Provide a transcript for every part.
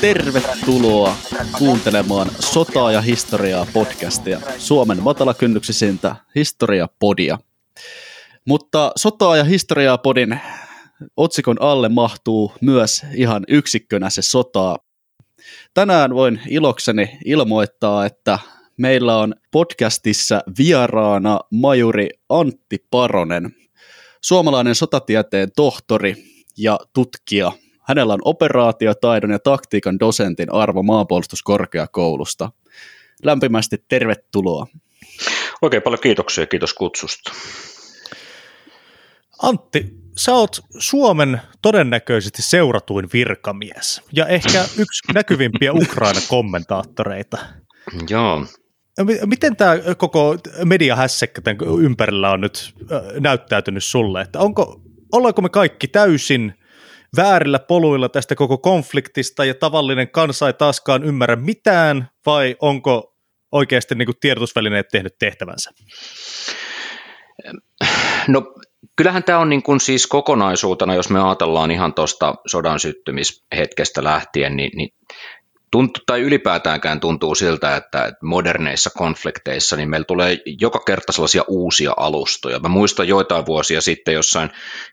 Tervetuloa kuuntelemaan Sotaa ja historiaa podcastia, Suomen matalakynnyksisintä historiapodia. Mutta Sotaa ja historiaa podin otsikon alle mahtuu myös ihan yksikkönä se sotaa. Tänään voin ilokseni ilmoittaa, että meillä on podcastissa vieraana majuri Antti Paronen, suomalainen sotatieteen tohtori ja tutkija. Hänellä on operaatiotaidon ja taktiikan dosentin arvo maanpuolustuskorkeakoulusta. Lämpimästi tervetuloa. Oikein paljon kiitoksia ja kiitos kutsusta. Antti, sä oot Suomen todennäköisesti seuratuin virkamies ja ehkä yksi näkyvimpiä Ukraina-kommentaattoreita. Joo. Miten tämä koko mediahässäkkä tämän ympärillä on nyt näyttäytynyt sulle? Että onko, ollaanko me kaikki täysin väärillä poluilla tästä koko konfliktista ja tavallinen kansa ei taaskaan ymmärrä mitään vai onko oikeasti niin kuin tiedotusvälineet tehnyt tehtävänsä? No kyllähän tämä on niin kuin siis kokonaisuutena, jos me ajatellaan ihan tuosta sodan syttymishetkestä lähtien, niin, niin tuntuu, tai ylipäätäänkään tuntuu siltä, että moderneissa konflikteissa niin meillä tulee joka kerta sellaisia uusia alustoja. Mä muistan joitain vuosia sitten jossain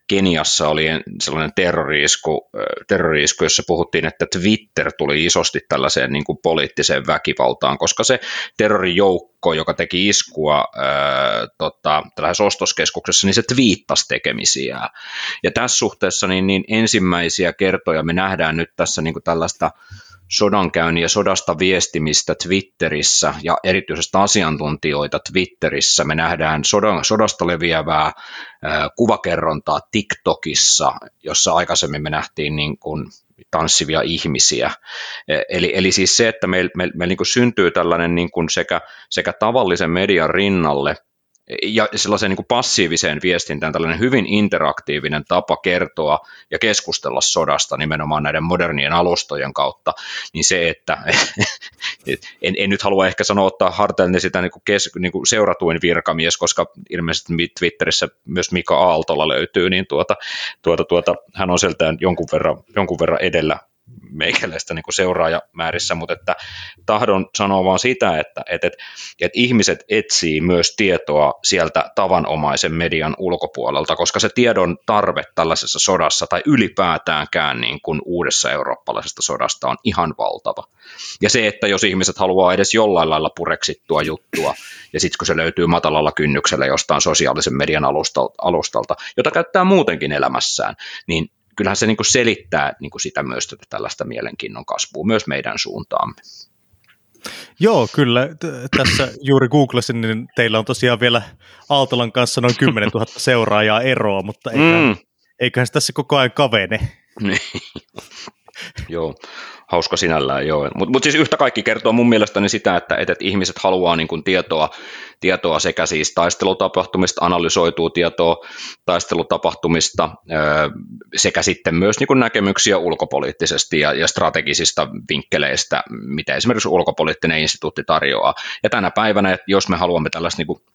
Keniassa oli sellainen terroriisku, terroriisku jossa puhuttiin, että Twitter tuli isosti tällaiseen niin kuin poliittiseen väkivaltaan, koska se terrorijoukko, joka teki iskua ää, tota, tällaisessa ostoskeskuksessa, niin se twiittasi tekemisiä. Ja tässä suhteessa niin, niin ensimmäisiä kertoja me nähdään nyt tässä niin kuin tällaista sodankäynnin ja sodasta viestimistä Twitterissä ja erityisesti asiantuntijoita Twitterissä. Me nähdään sodan, sodasta leviävää äh, kuvakerrontaa TikTokissa, jossa aikaisemmin me nähtiin niin kuin tanssivia ihmisiä. E, eli, eli siis se, että meillä meil, meil niin syntyy tällainen niin kuin sekä, sekä tavallisen median rinnalle ja sellaiseen niin kuin passiiviseen viestintään tällainen hyvin interaktiivinen tapa kertoa ja keskustella sodasta nimenomaan näiden modernien alustojen kautta, niin se, että en, en nyt halua ehkä sanoa ottaa harteille sitä niin kuin kes, niin kuin seuratuin virkamies, koska ilmeisesti Twitterissä myös Mika Aaltola löytyy, niin tuota, tuota, tuota, hän on sieltä jonkun verran, jonkun verran edellä meikäläistä niin kuin seuraajamäärissä, mutta että tahdon sanoa vaan sitä, että, että, että, että ihmiset etsii myös tietoa sieltä tavanomaisen median ulkopuolelta, koska se tiedon tarve tällaisessa sodassa tai ylipäätäänkään niin kuin uudessa eurooppalaisesta sodasta on ihan valtava. Ja se, että jos ihmiset haluaa edes jollain lailla pureksittua juttua, ja sitten kun se löytyy matalalla kynnyksellä jostain sosiaalisen median alustalta, jota käyttää muutenkin elämässään, niin kyllähän se niin kuin selittää niin kuin sitä myös tätä tällaista mielenkiinnon kasvua myös meidän suuntaamme. Joo, kyllä. Tässä juuri googlasin, niin teillä on tosiaan vielä Aaltolan kanssa noin 10 000 seuraajaa eroa, mutta eiköhän, mm. eiköhän se tässä koko ajan kavene. Niin. Joo, hauska sinällään, joo. Mutta mut siis yhtä kaikki kertoo mun mielestäni sitä, että, että ihmiset haluaa niin kuin tietoa, tietoa sekä siis taistelutapahtumista, analysoituu tietoa taistelutapahtumista sekä sitten myös niin kuin näkemyksiä ulkopoliittisesti ja, ja strategisista vinkkeleistä, mitä esimerkiksi ulkopoliittinen instituutti tarjoaa. Ja tänä päivänä, jos me haluamme tällaista niin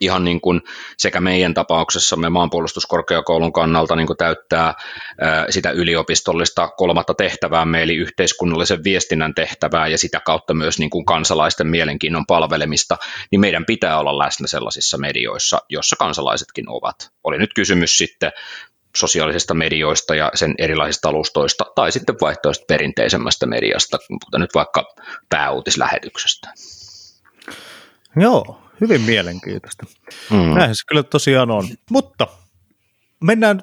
ihan niin kuin sekä meidän tapauksessamme maanpuolustuskorkeakoulun kannalta niin kuin täyttää sitä yliopistollista kolmatta tehtävää, eli yhteiskunnallisen viestinnän tehtävää ja sitä kautta myös niin kuin kansalaisten mielenkiinnon palvelemista, niin meidän pitää olla läsnä sellaisissa medioissa, jossa kansalaisetkin ovat. Oli nyt kysymys sitten sosiaalisista medioista ja sen erilaisista alustoista, tai sitten vaihtoehtoista perinteisemmästä mediasta, mutta nyt vaikka pääuutislähetyksestä. Joo, hyvin mielenkiintoista. Mm. Näinhän se kyllä tosiaan on. Mutta mennään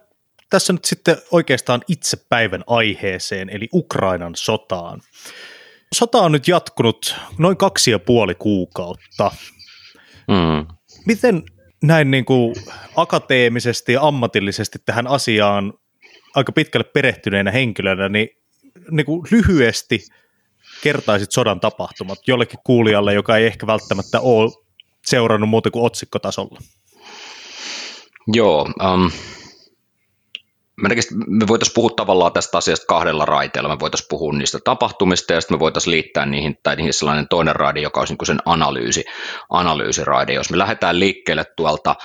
tässä nyt sitten oikeastaan itse päivän aiheeseen, eli Ukrainan sotaan. Sota on nyt jatkunut noin kaksi ja puoli kuukautta. Mm. Miten näin niin kuin akateemisesti ja ammatillisesti tähän asiaan aika pitkälle perehtyneenä henkilönä, niin, niin kuin lyhyesti kertaisit sodan tapahtumat jollekin kuulijalle, joka ei ehkä välttämättä ole seurannut muuta kuin otsikkotasolla? Joo, um, me voitaisiin puhua tavallaan tästä asiasta kahdella raiteella. Me voitaisiin puhua niistä tapahtumista ja sitten me voitaisiin liittää niihin, tai niihin sellainen toinen raide, joka olisi niin sen analyysi, analyysiraide. Jos me lähdetään liikkeelle tuolta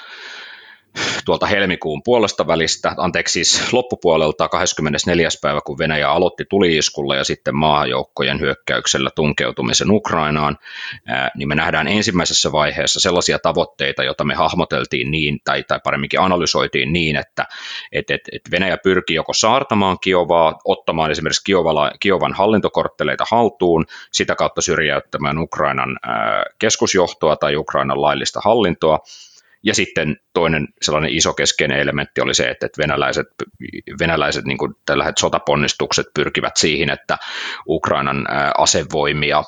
tuolta helmikuun puolesta välistä, anteeksi siis loppupuolelta 24. päivä, kun Venäjä aloitti tuliiskulla ja sitten maajoukkojen hyökkäyksellä tunkeutumisen Ukrainaan, niin me nähdään ensimmäisessä vaiheessa sellaisia tavoitteita, joita me hahmoteltiin niin, tai, tai paremminkin analysoitiin niin, että et, et, et Venäjä pyrkii joko saartamaan Kiovaa, ottamaan esimerkiksi Kiovala, Kiovan hallintokortteleita haltuun, sitä kautta syrjäyttämään Ukrainan keskusjohtoa tai Ukrainan laillista hallintoa, ja sitten toinen sellainen iso keskeinen elementti oli se, että venäläiset, venäläiset niin kuin tällaiset sotaponnistukset pyrkivät siihen, että Ukrainan asevoimia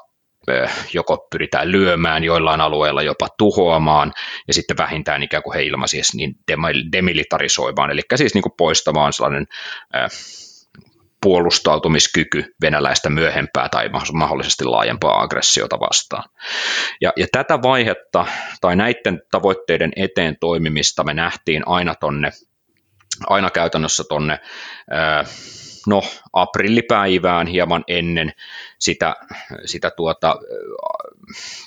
joko pyritään lyömään joillain alueilla, jopa tuhoamaan, ja sitten vähintään ikään kuin he ilmaisivat niin demilitarisoimaan, eli siis niin kuin poistamaan sellainen puolustautumiskyky venäläistä myöhempää tai mahdollisesti laajempaa aggressiota vastaan. Ja, ja tätä vaihetta tai näiden tavoitteiden eteen toimimista me nähtiin aina tonne, aina käytännössä tonne, no aprillipäivään hieman ennen sitä, sitä tuota,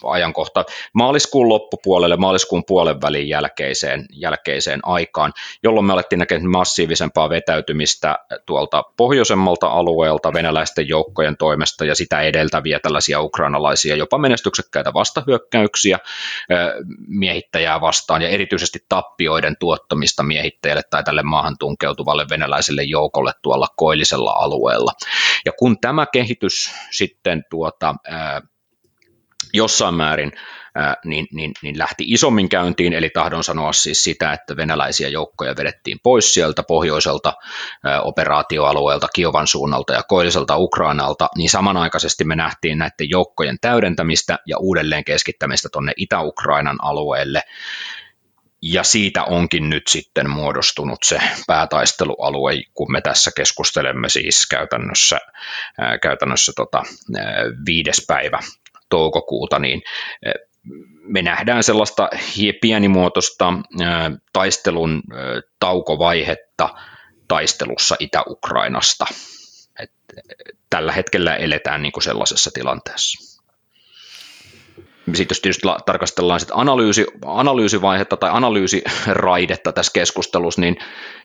ajankohtaa maaliskuun loppupuolelle, maaliskuun puolen välin jälkeiseen, jälkeiseen aikaan, jolloin me alettiin näkemään massiivisempaa vetäytymistä tuolta pohjoisemmalta alueelta venäläisten joukkojen toimesta ja sitä edeltäviä tällaisia ukrainalaisia jopa menestyksekkäitä vastahyökkäyksiä miehittäjää vastaan ja erityisesti tappioiden tuottamista miehittäjälle tai tälle maahan tunkeutuvalle venäläiselle joukolle tuolla koillisella alueella. Ja kun tämä kehitys sitten tuota, jossain määrin niin, niin, niin lähti isommin käyntiin, eli tahdon sanoa siis sitä, että venäläisiä joukkoja vedettiin pois sieltä pohjoiselta operaatioalueelta, Kiovan suunnalta ja koilliselta Ukrainalta, niin samanaikaisesti me nähtiin näiden joukkojen täydentämistä ja uudelleen keskittämistä tuonne Itä-Ukrainan alueelle, ja siitä onkin nyt sitten muodostunut se päätaistelualue, kun me tässä keskustelemme siis käytännössä, käytännössä tota, viides päivä toukokuuta, niin me nähdään sellaista pienimuotoista taistelun taukovaihetta taistelussa Itä-Ukrainasta. Et tällä hetkellä eletään niin kuin sellaisessa tilanteessa. Sitten jos tietysti tarkastellaan sit analyysi, analyysivaihetta tai analyysiraidetta tässä keskustelussa, niin,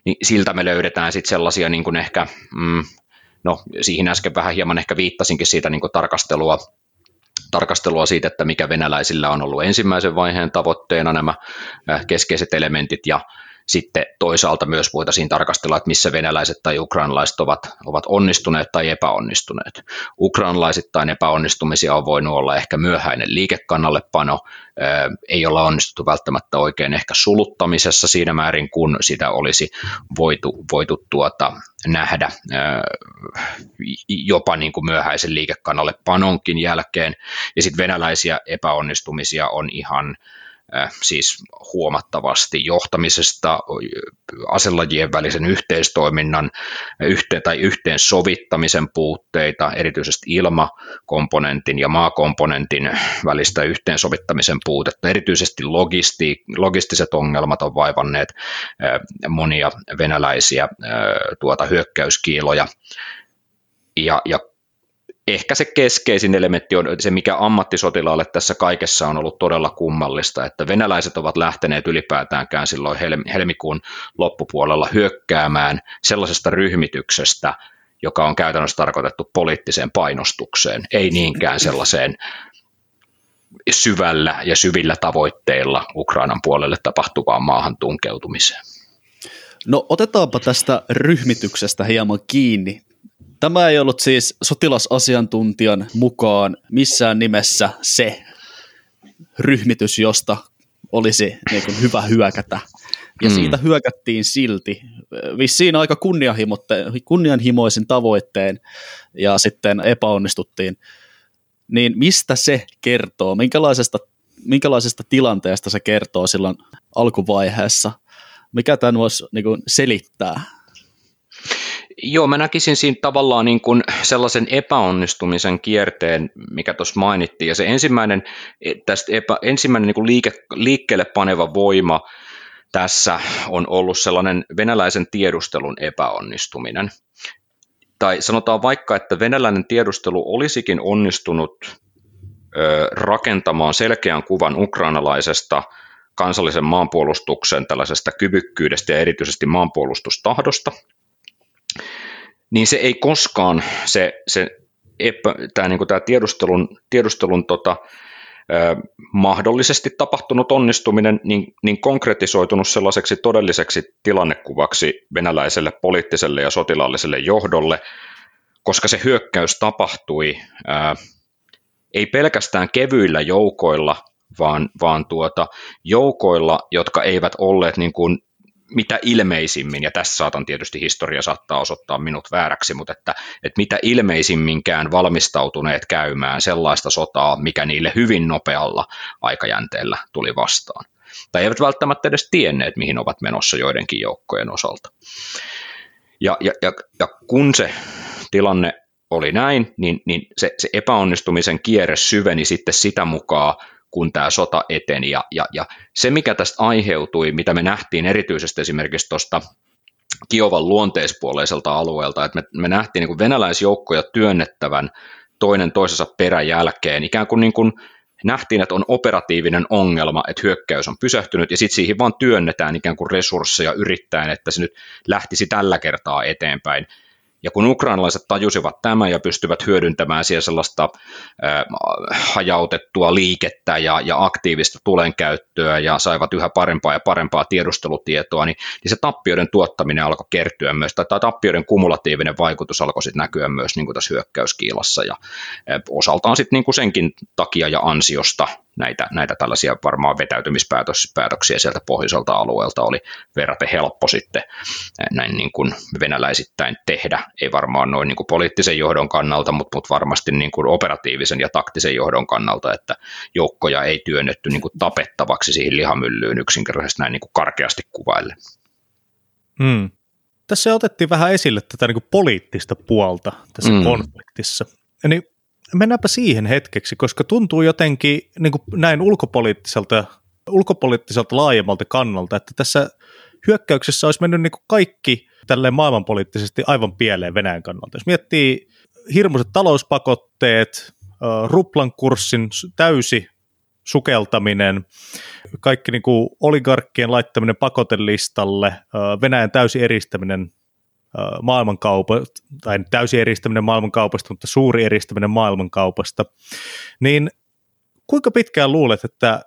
niin siltä me löydetään sitten sellaisia niin kuin ehkä, mm, no siihen äsken vähän hieman ehkä viittasinkin siitä niin kuin tarkastelua, tarkastelua siitä, että mikä venäläisillä on ollut ensimmäisen vaiheen tavoitteena nämä äh, keskeiset elementit ja sitten toisaalta myös voitaisiin tarkastella, että missä venäläiset tai ukrainalaiset ovat, ovat onnistuneet tai epäonnistuneet. Ukrainalaisittain epäonnistumisia on voinut olla ehkä myöhäinen liikekannallepano, ei olla onnistuttu välttämättä oikein ehkä suluttamisessa siinä määrin, kun sitä olisi voitu, voitu tuota, nähdä jopa niin kuin myöhäisen liikekannallepanonkin jälkeen. Ja sitten venäläisiä epäonnistumisia on ihan siis huomattavasti johtamisesta, aselajien välisen yhteistoiminnan yhteen, tai yhteensovittamisen puutteita, erityisesti ilmakomponentin ja maakomponentin välistä yhteensovittamisen puutetta, erityisesti logisti, logistiset ongelmat on vaivanneet äh, monia venäläisiä äh, tuota hyökkäyskiiloja, ja, ja ehkä se keskeisin elementti on se, mikä ammattisotilaalle tässä kaikessa on ollut todella kummallista, että venäläiset ovat lähteneet ylipäätäänkään silloin helmikuun loppupuolella hyökkäämään sellaisesta ryhmityksestä, joka on käytännössä tarkoitettu poliittiseen painostukseen, ei niinkään sellaiseen syvällä ja syvillä tavoitteilla Ukrainan puolelle tapahtuvaan maahan tunkeutumiseen. No otetaanpa tästä ryhmityksestä hieman kiinni. Tämä ei ollut siis sotilasasiantuntijan mukaan missään nimessä se ryhmitys, josta olisi niin kuin hyvä hyökätä. Ja mm. siitä hyökättiin silti. Vissiin aika kunnianhimoisin tavoitteen ja sitten epäonnistuttiin. Niin mistä se kertoo? Minkälaisesta, minkälaisesta tilanteesta se kertoo silloin alkuvaiheessa? Mikä tämän voisi niin kuin selittää? Joo, mä näkisin siinä tavallaan niin kuin sellaisen epäonnistumisen kierteen, mikä tuossa mainittiin. Ja se ensimmäinen, tästä epä, ensimmäinen niin kuin liike, liikkeelle paneva voima tässä on ollut sellainen venäläisen tiedustelun epäonnistuminen. Tai sanotaan vaikka, että venäläinen tiedustelu olisikin onnistunut ö, rakentamaan selkeän kuvan ukrainalaisesta kansallisen maanpuolustuksen tällaisesta kyvykkyydestä ja erityisesti maanpuolustustahdosta, niin se ei koskaan se, se epä, tämä, niin tämä tiedustelun, tiedustelun tota, mahdollisesti tapahtunut onnistuminen niin, niin konkretisoitunut sellaiseksi todelliseksi tilannekuvaksi venäläiselle poliittiselle ja sotilaalliselle johdolle, koska se hyökkäys tapahtui ää, ei pelkästään kevyillä joukoilla, vaan, vaan tuota, joukoilla, jotka eivät olleet niin kuin mitä ilmeisimmin, ja tässä saatan tietysti historia saattaa osoittaa minut vääräksi, mutta että, että mitä ilmeisimminkään valmistautuneet käymään sellaista sotaa, mikä niille hyvin nopealla aikajänteellä tuli vastaan. Tai eivät välttämättä edes tienneet, mihin ovat menossa joidenkin joukkojen osalta. Ja, ja, ja, ja kun se tilanne oli näin, niin, niin se, se epäonnistumisen kierre syveni sitten sitä mukaan, kun tämä sota eteni. Ja, ja, ja se, mikä tästä aiheutui, mitä me nähtiin erityisesti esimerkiksi tuosta Kiovan luonteispuoleiselta alueelta, että me, me nähtiin niin kuin venäläisjoukkoja työnnettävän toinen toisensa peräjälkeen, ikään kuin, niin kuin nähtiin, että on operatiivinen ongelma, että hyökkäys on pysähtynyt, ja sitten siihen vaan työnnetään ikään kuin resursseja yrittäen, että se nyt lähtisi tällä kertaa eteenpäin. Ja kun ukrainalaiset tajusivat tämän ja pystyvät hyödyntämään siellä sellaista äh, hajautettua liikettä ja, ja aktiivista tulenkäyttöä ja saivat yhä parempaa ja parempaa tiedustelutietoa, niin, niin se tappioiden tuottaminen alkoi kertyä myös, tai, tappioiden kumulatiivinen vaikutus alkoi sitten näkyä myös niin kuin tässä hyökkäyskiilassa ja äh, osaltaan sitten niin senkin takia ja ansiosta näitä, näitä tällaisia varmaan vetäytymispäätöksiä sieltä pohjoiselta alueelta oli verraten helppo sitten näin niin kuin venäläisittäin tehdä. Ei varmaan noin niin kuin poliittisen johdon kannalta, mutta, mutta varmasti niin kuin operatiivisen ja taktisen johdon kannalta, että joukkoja ei työnnetty niin kuin tapettavaksi siihen lihamyllyyn yksinkertaisesti näin niin kuin karkeasti kuvaille. Hmm. Tässä otettiin vähän esille tätä niin kuin poliittista puolta tässä mm. konfliktissa. Niin mennäänpä siihen hetkeksi, koska tuntuu jotenkin niin kuin näin ulkopoliittiselta, ulkopoliittiselta laajemmalta kannalta, että tässä hyökkäyksessä olisi mennyt niin kuin kaikki tälleen maailmanpoliittisesti aivan pieleen Venäjän kannalta. Jos miettii hirmuiset talouspakotteet, ruplan kurssin täysi sukeltaminen, kaikki niin kuin oligarkkien laittaminen pakotelistalle, Venäjän täysi eristäminen maailmankaupasta, tai täysin eristäminen maailmankaupasta, mutta suuri eristäminen maailmankaupasta, niin kuinka pitkään luulet, että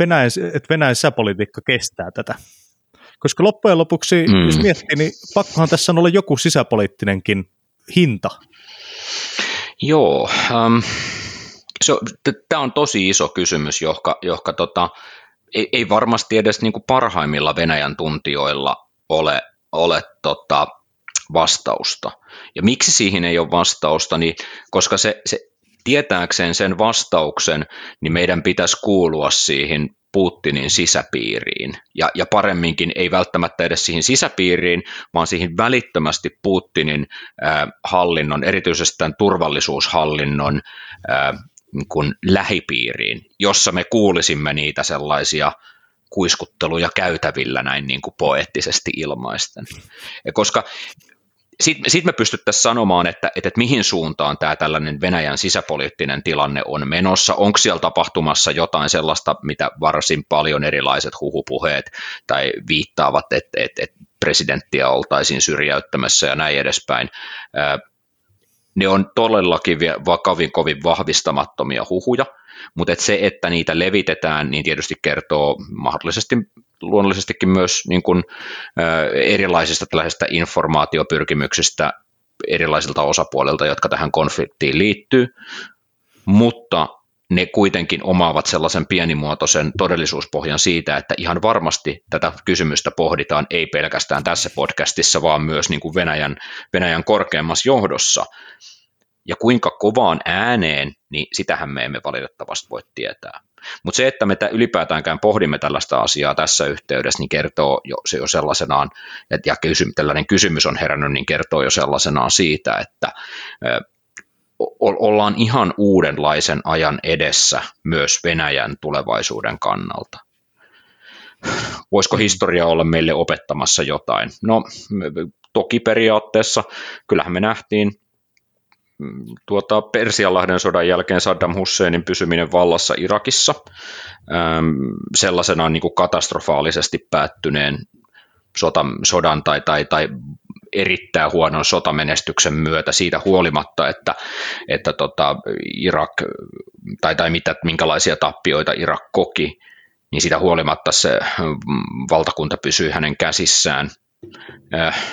Venäjän, että Venäjän sisäpolitiikka kestää tätä? Koska loppujen lopuksi, mm. jos miettii, niin pakkohan tässä on olla joku sisäpoliittinenkin hinta. Joo, um, tämä on tosi iso kysymys, johka, johka tota, ei, ei varmasti edes niinku parhaimmilla Venäjän tuntijoilla ole, ole tota, vastausta. Ja miksi siihen ei ole vastausta, niin koska se, se tietääkseen sen vastauksen, niin meidän pitäisi kuulua siihen Putinin sisäpiiriin. Ja, ja paremminkin ei välttämättä edes siihen sisäpiiriin, vaan siihen välittömästi Putinin äh, hallinnon, erityisesti tämän turvallisuushallinnon äh, niin kuin lähipiiriin, jossa me kuulisimme niitä sellaisia kuiskutteluja käytävillä näin niin kuin poeettisesti ilmaisten. Ja koska sitten sit me pystyttäisiin sanomaan, että, että, että mihin suuntaan tämä tällainen Venäjän sisäpoliittinen tilanne on menossa. Onko siellä tapahtumassa jotain sellaista, mitä varsin paljon erilaiset huhupuheet tai viittaavat, että, että, että presidenttiä oltaisiin syrjäyttämässä ja näin edespäin. Ne on todellakin vakavin kovin vahvistamattomia huhuja, mutta et se, että niitä levitetään, niin tietysti kertoo mahdollisesti luonnollisestikin myös niin kuin, erilaisista tällaisista informaatiopyrkimyksistä erilaisilta osapuolilta, jotka tähän konfliktiin liittyy, mutta ne kuitenkin omaavat sellaisen pienimuotoisen todellisuuspohjan siitä, että ihan varmasti tätä kysymystä pohditaan ei pelkästään tässä podcastissa, vaan myös niin kuin Venäjän, Venäjän korkeammassa johdossa. Ja kuinka kovaan ääneen, niin sitähän me emme valitettavasti voi tietää. Mutta se, että me ylipäätäänkään pohdimme tällaista asiaa tässä yhteydessä, niin kertoo jo, se jo sellaisenaan, ja kysy, tällainen kysymys on herännyt, niin kertoo jo sellaisenaan siitä, että ollaan ihan uudenlaisen ajan edessä myös Venäjän tulevaisuuden kannalta. Voisiko historia olla meille opettamassa jotain? No toki periaatteessa, kyllähän me nähtiin tuota, Persianlahden sodan jälkeen Saddam Husseinin pysyminen vallassa Irakissa sellaisena niin kuin katastrofaalisesti päättyneen sodan, sodan tai, tai, tai erittäin huonon sotamenestyksen myötä siitä huolimatta, että, että tota, Irak tai, tai mitä, minkälaisia tappioita Irak koki, niin siitä huolimatta se valtakunta pysyi hänen käsissään –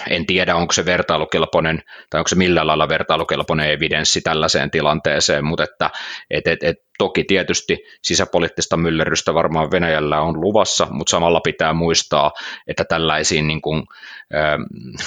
en tiedä, onko se vertailukelpoinen tai onko se millään lailla vertailukelpoinen evidenssi tällaiseen tilanteeseen, mutta että, et, et, et, toki tietysti sisäpoliittista myllerrystä varmaan Venäjällä on luvassa, mutta samalla pitää muistaa, että tällaisiin, niin kuin, äh,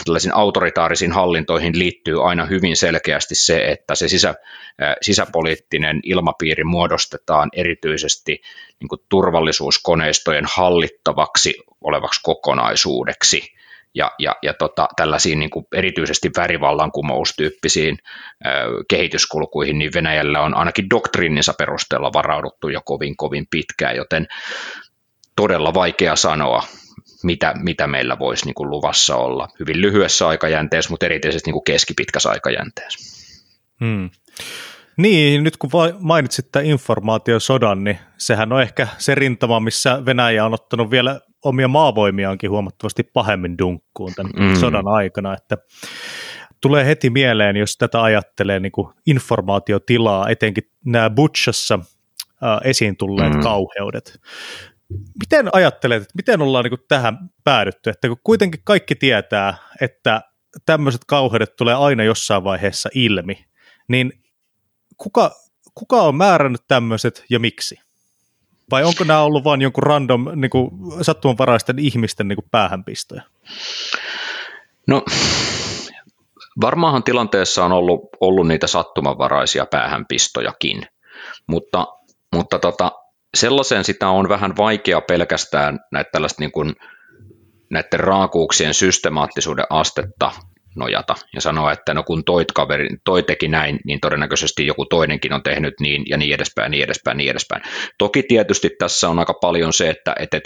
tällaisiin autoritaarisiin hallintoihin liittyy aina hyvin selkeästi se, että se sisä, äh, sisäpoliittinen ilmapiiri muodostetaan erityisesti niin kuin turvallisuuskoneistojen hallittavaksi olevaksi kokonaisuudeksi ja, ja, ja tota, tällaisiin niin kuin erityisesti värivallankumoustyyppisiin ö, kehityskulkuihin, niin Venäjällä on ainakin doktriininsa perusteella varauduttu jo kovin kovin pitkään, joten todella vaikea sanoa, mitä, mitä meillä voisi niin kuin luvassa olla hyvin lyhyessä aikajänteessä, mutta erityisesti niin kuin keskipitkässä aikajänteessä. Hmm. Niin, nyt kun mainitsit tämän informaatiosodan, niin sehän on ehkä se rintama, missä Venäjä on ottanut vielä omia maavoimiaankin huomattavasti pahemmin dunkkuun tämän mm. sodan aikana, että tulee heti mieleen, jos tätä ajattelee niin kuin informaatiotilaa, etenkin nämä Butchassa äh, esiin tulleet mm. kauheudet. Miten ajattelet, että miten ollaan niin kuin tähän päädytty, että kun kuitenkin kaikki tietää, että tämmöiset kauheudet tulee aina jossain vaiheessa ilmi, niin kuka, kuka on määrännyt tämmöiset ja miksi? Vai onko nämä ollut vain jonkun random niin kuin, sattumanvaraisten ihmisten niin kuin päähänpistoja? No varmaanhan tilanteessa on ollut, ollut niitä sattumanvaraisia päähänpistojakin, mutta, mutta tota, sellaiseen sitä on vähän vaikea pelkästään näitä tällaista niin kuin, näiden raakuuksien systemaattisuuden astetta nojata ja sanoa, että no kun toi, kaveri, toi teki näin, niin todennäköisesti joku toinenkin on tehnyt niin ja niin edespäin, niin edespäin, niin edespäin. Toki tietysti tässä on aika paljon se, että, että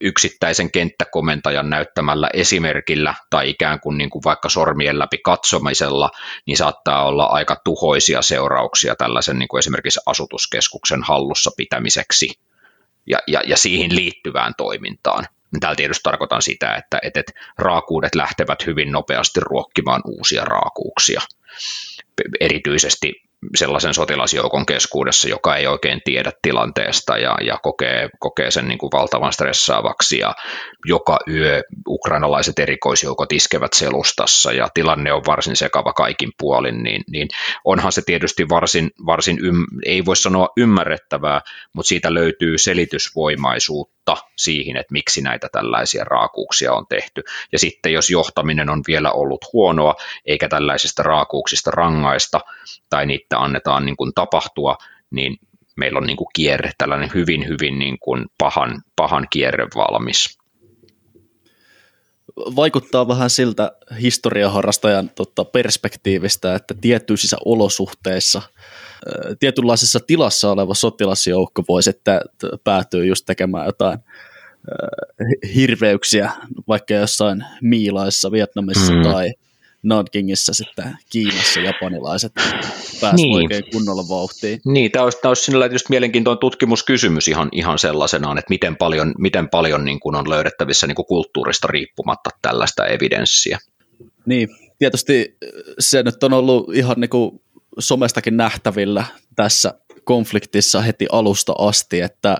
yksittäisen kenttäkomentajan näyttämällä esimerkillä tai ikään kuin, niin kuin vaikka sormien läpi katsomisella, niin saattaa olla aika tuhoisia seurauksia tällaisen niin kuin esimerkiksi asutuskeskuksen hallussa pitämiseksi ja, ja, ja siihen liittyvään toimintaan. Tällä tietysti tarkoitan sitä, että, että raakuudet lähtevät hyvin nopeasti ruokkimaan uusia raakuuksia. Erityisesti sellaisen sotilasjoukon keskuudessa, joka ei oikein tiedä tilanteesta ja, ja kokee, kokee sen niin kuin valtavan stressaavaksi ja joka yö ukrainalaiset erikoisjoukot iskevät selustassa ja tilanne on varsin sekava kaikin puolin, niin, niin onhan se tietysti varsin, varsin ym, ei voi sanoa ymmärrettävää, mutta siitä löytyy selitysvoimaisuutta siihen, että miksi näitä tällaisia raakuuksia on tehty. Ja sitten jos johtaminen on vielä ollut huonoa, eikä tällaisista raakuuksista rangaista tai niitä annetaan niin kuin tapahtua, niin meillä on niin kuin kierre, tällainen hyvin, hyvin niin kuin pahan, pahan kierre valmis vaikuttaa vähän siltä historiaharrastajan tota, perspektiivistä, että tietyisissä olosuhteissa tietynlaisessa tilassa oleva sotilasjoukko voisi että päätyy just tekemään jotain hirveyksiä, vaikka jossain Miilaissa, Vietnamissa mm. tai Nankingissä sitten Kiinassa japanilaiset pääsivät niin. oikein kunnolla vauhtiin. Niin, tämä olisi, tämä olisi sinällä tietysti mielenkiintoinen tutkimuskysymys ihan, ihan sellaisenaan, että miten paljon, miten paljon niin kuin on löydettävissä niin kuin kulttuurista riippumatta tällaista evidenssiä. Niin, tietysti se nyt on ollut ihan niin kuin somestakin nähtävillä tässä konfliktissa heti alusta asti, että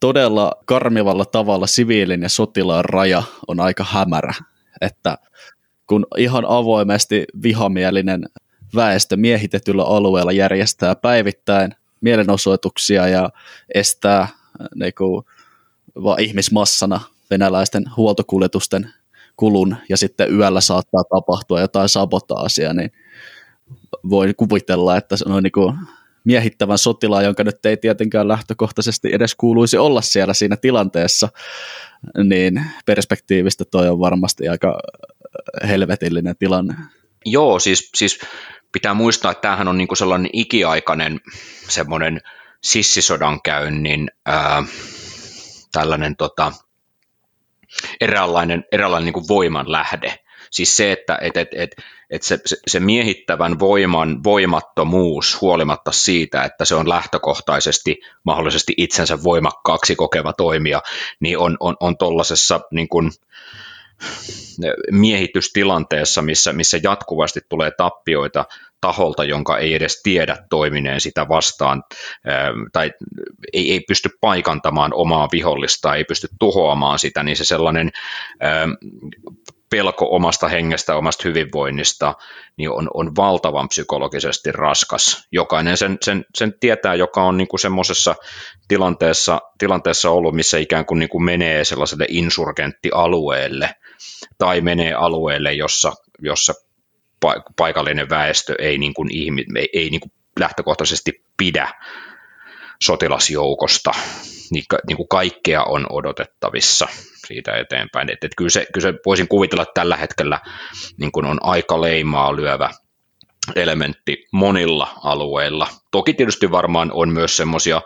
todella karmivalla tavalla siviilin ja sotilaan raja on aika hämärä, että kun ihan avoimesti vihamielinen väestö miehitetyllä alueella järjestää päivittäin mielenosoituksia ja estää äh, niinku, vaan ihmismassana venäläisten huoltokuljetusten kulun ja sitten yöllä saattaa tapahtua jotain sabotaasia, niin voi kuvitella, että se on niin kuin miehittävän sotilaan, jonka nyt ei tietenkään lähtökohtaisesti edes kuuluisi olla siellä siinä tilanteessa, niin perspektiivistä toi on varmasti aika helvetillinen tilanne. Joo, siis, siis pitää muistaa, että tämähän on niinku sellainen ikiaikainen semmoinen sissisodan käynnin ää, tällainen tota, eräänlainen, eräänlainen niinku voiman lähde Siis se, että et, et, et, et se, se, miehittävän voiman voimattomuus huolimatta siitä, että se on lähtökohtaisesti mahdollisesti itsensä voimakkaaksi kokeva toimija, niin on, on, on tuollaisessa niin kuin, miehitystilanteessa, missä, missä jatkuvasti tulee tappioita taholta, jonka ei edes tiedä toimineen sitä vastaan, ähm, tai ei, ei pysty paikantamaan omaa vihollista, ei pysty tuhoamaan sitä, niin se sellainen ähm, pelko omasta hengestä, omasta hyvinvoinnista, niin on, on valtavan psykologisesti raskas. Jokainen sen, sen, sen tietää, joka on niin semmoisessa tilanteessa, tilanteessa ollut, missä ikään kuin, niin kuin menee sellaiselle insurgenttialueelle, tai menee alueelle, jossa, jossa paikallinen väestö ei, niin kuin ihmi, ei, ei niin kuin lähtökohtaisesti pidä sotilasjoukosta, niin, niin kuin kaikkea on odotettavissa siitä eteenpäin. Et, et kyllä, se, kyllä se voisin kuvitella, että tällä hetkellä niin kuin on aika leimaa lyövä elementti monilla alueilla. Toki tietysti varmaan on myös semmoisia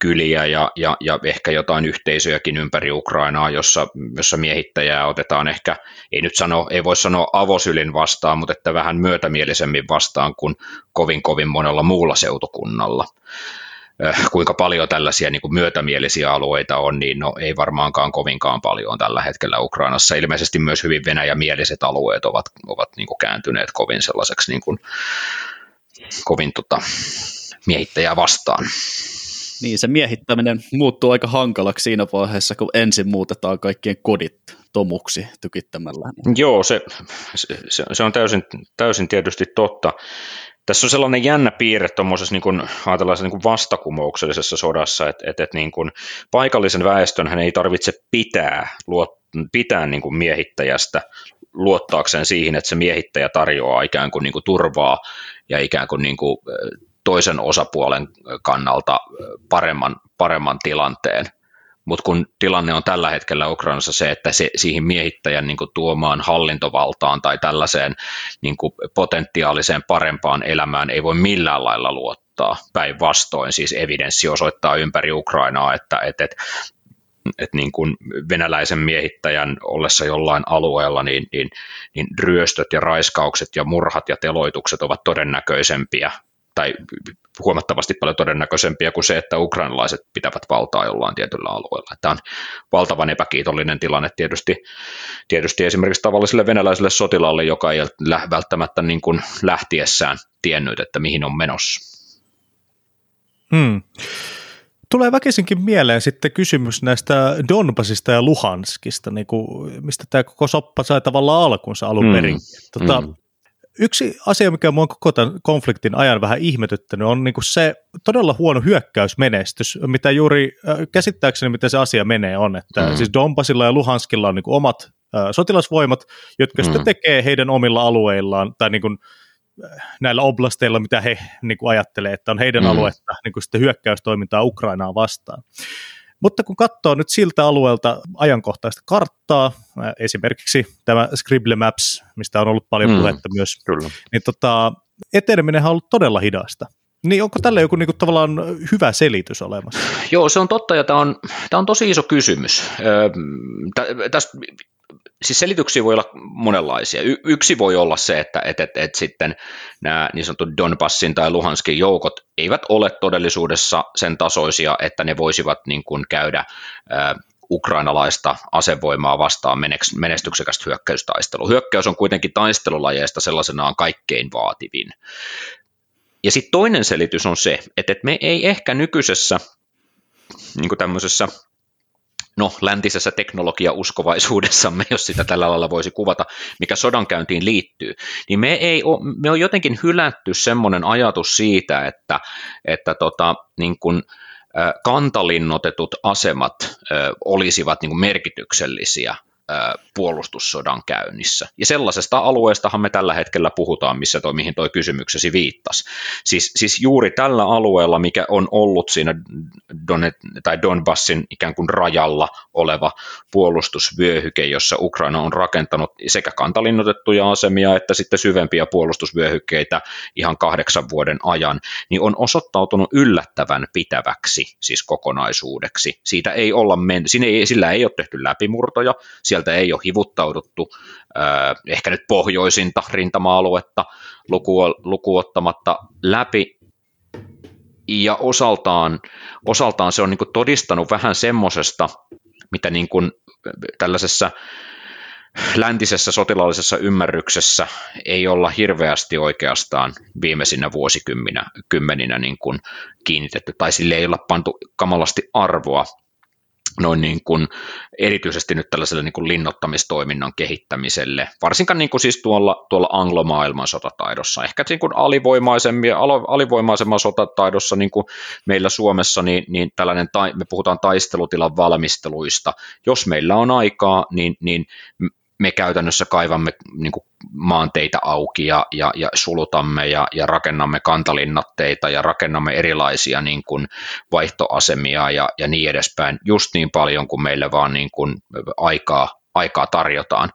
kyliä ja, ja, ja ehkä jotain yhteisöjäkin ympäri Ukrainaa, jossa, jossa miehittäjää otetaan ehkä, ei nyt sano, ei voi sanoa avosylin vastaan, mutta että vähän myötämielisemmin vastaan kuin kovin kovin monella muulla seutukunnalla. Kuinka paljon tällaisia niin kuin myötämielisiä alueita on, niin no, ei varmaankaan kovinkaan paljon tällä hetkellä Ukrainassa. Ilmeisesti myös hyvin venäjämieliset alueet ovat, ovat niin kuin kääntyneet kovin sellaiseksi niin kuin, kovin tota, miehittäjää vastaan. Niin, se miehittäminen muuttuu aika hankalaksi siinä vaiheessa, kun ensin muutetaan kaikkien kodit tomuksi tykittämällä. Joo, se, se, se on täysin, täysin tietysti totta. Tässä on sellainen jännä piirre tuommoisessa niin kuin, ajatellaan niin kuin vastakumouksellisessa sodassa, että, että, että niin kuin, paikallisen väestön hän ei tarvitse pitää, luot, pitää niin kuin miehittäjästä luottaakseen siihen, että se miehittäjä tarjoaa ikään kuin, niin kuin turvaa ja ikään kuin, niin kuin toisen osapuolen kannalta paremman, paremman tilanteen mutta kun tilanne on tällä hetkellä Ukrainassa se, että se, siihen miehittäjän niin kuin, tuomaan hallintovaltaan tai tällaiseen niin kuin, potentiaaliseen parempaan elämään ei voi millään lailla luottaa. Päinvastoin siis evidenssi osoittaa ympäri Ukrainaa, että, että, että että niin kuin venäläisen miehittäjän ollessa jollain alueella, niin, niin, niin ryöstöt ja raiskaukset ja murhat ja teloitukset ovat todennäköisempiä tai huomattavasti paljon todennäköisempiä kuin se, että ukrainalaiset pitävät valtaa jollain tietyllä alueella. Tämä on valtavan epäkiitollinen tilanne tietysti, tietysti esimerkiksi tavalliselle venäläiselle sotilaalle, joka ei välttämättä niin kuin lähtiessään tiennyt, että mihin on menossa. Hmm. Tulee väkisinkin mieleen sitten kysymys näistä Donbasista ja Luhanskista, niin kuin, mistä tämä koko soppa sai tavallaan alkunsa alun perin. Hmm. Tota, hmm Yksi asia, mikä mua on koko tämän konfliktin ajan vähän ihmetyttänyt, on niin kuin se todella huono hyökkäysmenestys, mitä juuri äh, käsittääkseni, miten se asia menee, on, että mm. siis Donbasilla ja Luhanskilla on niin kuin omat äh, sotilasvoimat, jotka mm. sitten tekee heidän omilla alueillaan, tai niin kuin, äh, näillä oblasteilla, mitä he niin kuin ajattelee, että on heidän mm. aluetta niin kuin sitten hyökkäystoimintaa Ukrainaa vastaan. Mutta kun katsoo nyt siltä alueelta ajankohtaista karttaa, esimerkiksi tämä Scribble Maps, mistä on ollut paljon mm, puhetta myös, kyllä. niin tota, eteneminen on ollut todella hidasta. Niin onko tällä joku niinku tavallaan hyvä selitys olemassa? Joo, se on totta ja tämä on, tämä on tosi iso kysymys. Öö, tästä siis selityksiä voi olla monenlaisia. Y- yksi voi olla se, että et, et, et sitten nämä niin sanotut Donbassin tai Luhanskin joukot eivät ole todellisuudessa sen tasoisia, että ne voisivat niin kuin käydä ä, ukrainalaista asevoimaa vastaan menestyksekästä hyökkäystaistelua. Hyökkäys on kuitenkin taistelulajeista sellaisenaan kaikkein vaativin. Ja sitten toinen selitys on se, että me ei ehkä nykyisessä niin tämmöisessä no, läntisessä teknologiauskovaisuudessamme, jos sitä tällä lailla voisi kuvata, mikä sodankäyntiin liittyy, niin me, ei ole, me on jotenkin hylätty semmoinen ajatus siitä, että, että tota, niin kuin, kantalinnotetut asemat olisivat niin merkityksellisiä puolustussodan käynnissä. Ja sellaisesta alueestahan me tällä hetkellä puhutaan, missä toi, mihin toi kysymyksesi viittasi. Siis, siis juuri tällä alueella, mikä on ollut siinä Donet, tai Donbassin ikään kuin rajalla oleva puolustusvyöhyke, jossa Ukraina on rakentanut sekä kantalinnotettuja asemia että sitten syvempiä puolustusvyöhykkeitä ihan kahdeksan vuoden ajan, niin on osoittautunut yllättävän pitäväksi siis kokonaisuudeksi. Siitä ei olla men- Siinä ei, sillä ei ole tehty läpimurtoja, sieltä ei ole hivuttauduttu, ehkä nyt pohjoisinta rintama-aluetta lukuottamatta läpi, ja osaltaan, osaltaan se on niin todistanut vähän semmoisesta, mitä niin kuin tällaisessa läntisessä sotilaallisessa ymmärryksessä ei olla hirveästi oikeastaan viimeisinä vuosikymmeninä kymmeninä niin kuin kiinnitetty, tai sille ei olla pantu kamalasti arvoa noin niin kuin, erityisesti nyt tällaiselle niin kuin linnoittamistoiminnan kehittämiselle, varsinkaan niin kuin siis tuolla, tuolla anglomaailman sotataidossa, ehkä niin kuin alivoimaisemman sotataidossa niin kuin meillä Suomessa, niin, niin tällainen, me puhutaan taistelutilan valmisteluista, jos meillä on aikaa, niin, niin me käytännössä kaivamme niin kuin maanteita auki ja, ja, ja sulutamme ja, ja rakennamme kantalinnatteita ja rakennamme erilaisia niin kuin vaihtoasemia ja, ja niin edespäin, just niin paljon kuin meille vaan niin kuin aikaa, aikaa tarjotaan.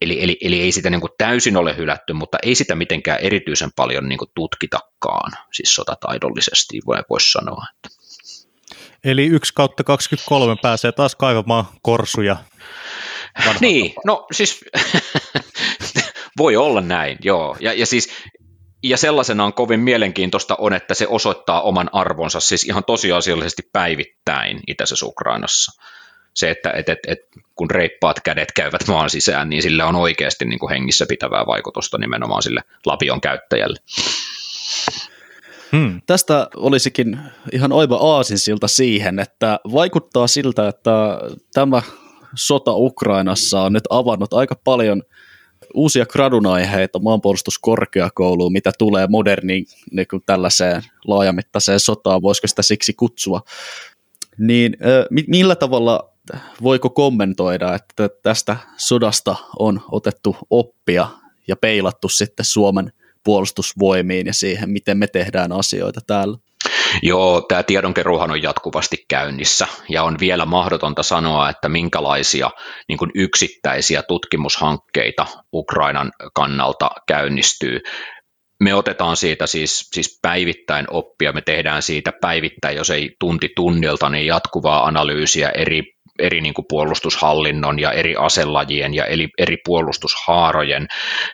Eli, eli, eli ei sitä niin kuin täysin ole hylätty, mutta ei sitä mitenkään erityisen paljon niin kuin tutkitakaan, siis sotataidollisesti voisi sanoa. Että. Eli 1 kautta 23 pääsee taas kaivamaan korsuja niin, no siis voi olla näin, joo. Ja, ja siis ja sellaisena on kovin mielenkiintoista on, että se osoittaa oman arvonsa siis ihan tosiasiallisesti päivittäin itäisessä Ukrainassa. Se, että et, et, et, kun reippaat kädet käyvät maan sisään, niin sillä on oikeasti niin kuin hengissä pitävää vaikutusta nimenomaan sille lapion käyttäjälle. Hmm. Tästä olisikin ihan oiva aasinsilta siihen, että vaikuttaa siltä, että tämä sota Ukrainassa on nyt avannut aika paljon uusia gradunaiheita maanpuolustuskorkeakouluun, mitä tulee moderniin niin tällaiseen laajamittaiseen sotaan, voisiko sitä siksi kutsua. Niin millä tavalla voiko kommentoida, että tästä sodasta on otettu oppia ja peilattu sitten Suomen puolustusvoimiin ja siihen, miten me tehdään asioita täällä? Joo, tämä tiedonkeruuhan on jatkuvasti käynnissä ja on vielä mahdotonta sanoa, että minkälaisia niin kuin yksittäisiä tutkimushankkeita Ukrainan kannalta käynnistyy. Me otetaan siitä siis, siis päivittäin oppia, me tehdään siitä päivittäin, jos ei tunti tunnilta, niin jatkuvaa analyysiä eri eri niin kuin puolustushallinnon ja eri aselajien ja eri, eri puolustushaarojen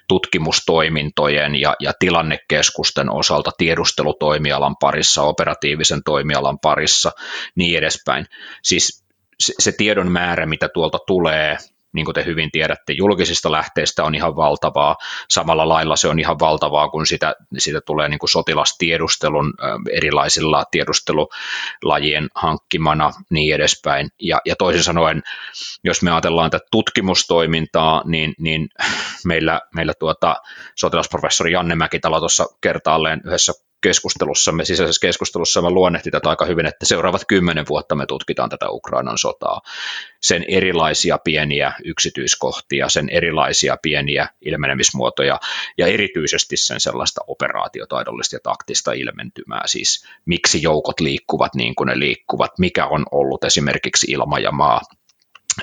tutkimustoimintojen ja, ja tilannekeskusten osalta tiedustelutoimialan parissa, operatiivisen toimialan parissa, niin edespäin. Siis se, se tiedon määrä, mitä tuolta tulee, niin kuin te hyvin tiedätte, julkisista lähteistä on ihan valtavaa. Samalla lailla se on ihan valtavaa, kun sitä, sitä tulee niin kuin sotilastiedustelun erilaisilla tiedustelulajien hankkimana niin edespäin. Ja, ja toisin sanoen, jos me ajatellaan tätä tutkimustoimintaa, niin, niin meillä, meillä tuota, sotilasprofessori Janne Mäkitalo tuossa kertaalleen yhdessä keskustelussamme, sisäisessä keskustelussamme luonnehti tätä aika hyvin, että seuraavat kymmenen vuotta me tutkitaan tätä Ukrainan sotaa, sen erilaisia pieniä yksityiskohtia, sen erilaisia pieniä ilmenemismuotoja ja erityisesti sen sellaista operaatiotaidollista ja taktista ilmentymää, siis miksi joukot liikkuvat niin kuin ne liikkuvat, mikä on ollut esimerkiksi ilma ja maa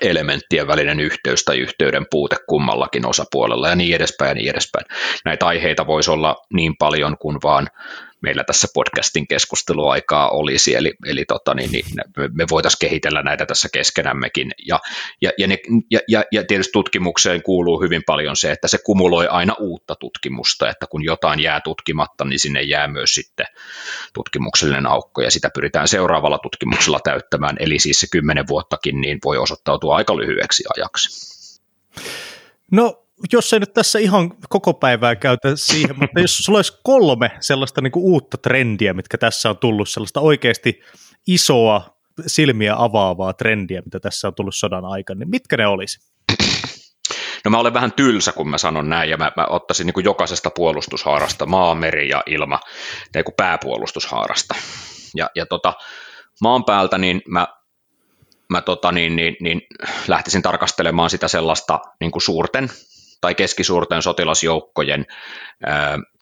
elementtien välinen yhteys tai yhteyden puute kummallakin osapuolella ja niin edespäin ja niin edespäin. Näitä aiheita voisi olla niin paljon kuin vaan meillä tässä podcastin keskusteluaikaa olisi, eli, eli tota, niin, niin, me, voitaisiin kehitellä näitä tässä keskenämmekin. Ja, ja, ja, ne, ja, ja, ja tietysti tutkimukseen kuuluu hyvin paljon se, että se kumuloi aina uutta tutkimusta, että kun jotain jää tutkimatta, niin sinne jää myös sitten tutkimuksellinen aukko, ja sitä pyritään seuraavalla tutkimuksella täyttämään, eli siis se kymmenen vuottakin niin voi osoittautua aika lyhyeksi ajaksi. No jos ei nyt tässä ihan koko päivää käytä siihen, mutta jos sulla olisi kolme sellaista niin kuin uutta trendiä, mitkä tässä on tullut, sellaista oikeasti isoa silmiä avaavaa trendiä, mitä tässä on tullut sodan aikana, niin mitkä ne olisi? No mä olen vähän tylsä, kun mä sanon näin, ja mä, mä ottaisin niin kuin jokaisesta puolustushaarasta, maa, meri ja ilma, niin kuin pääpuolustushaarasta. Ja, ja tota, maan päältä niin mä mä tota, niin, niin, niin, lähtisin tarkastelemaan sitä sellaista niin kuin suurten tai keskisuurten sotilasjoukkojen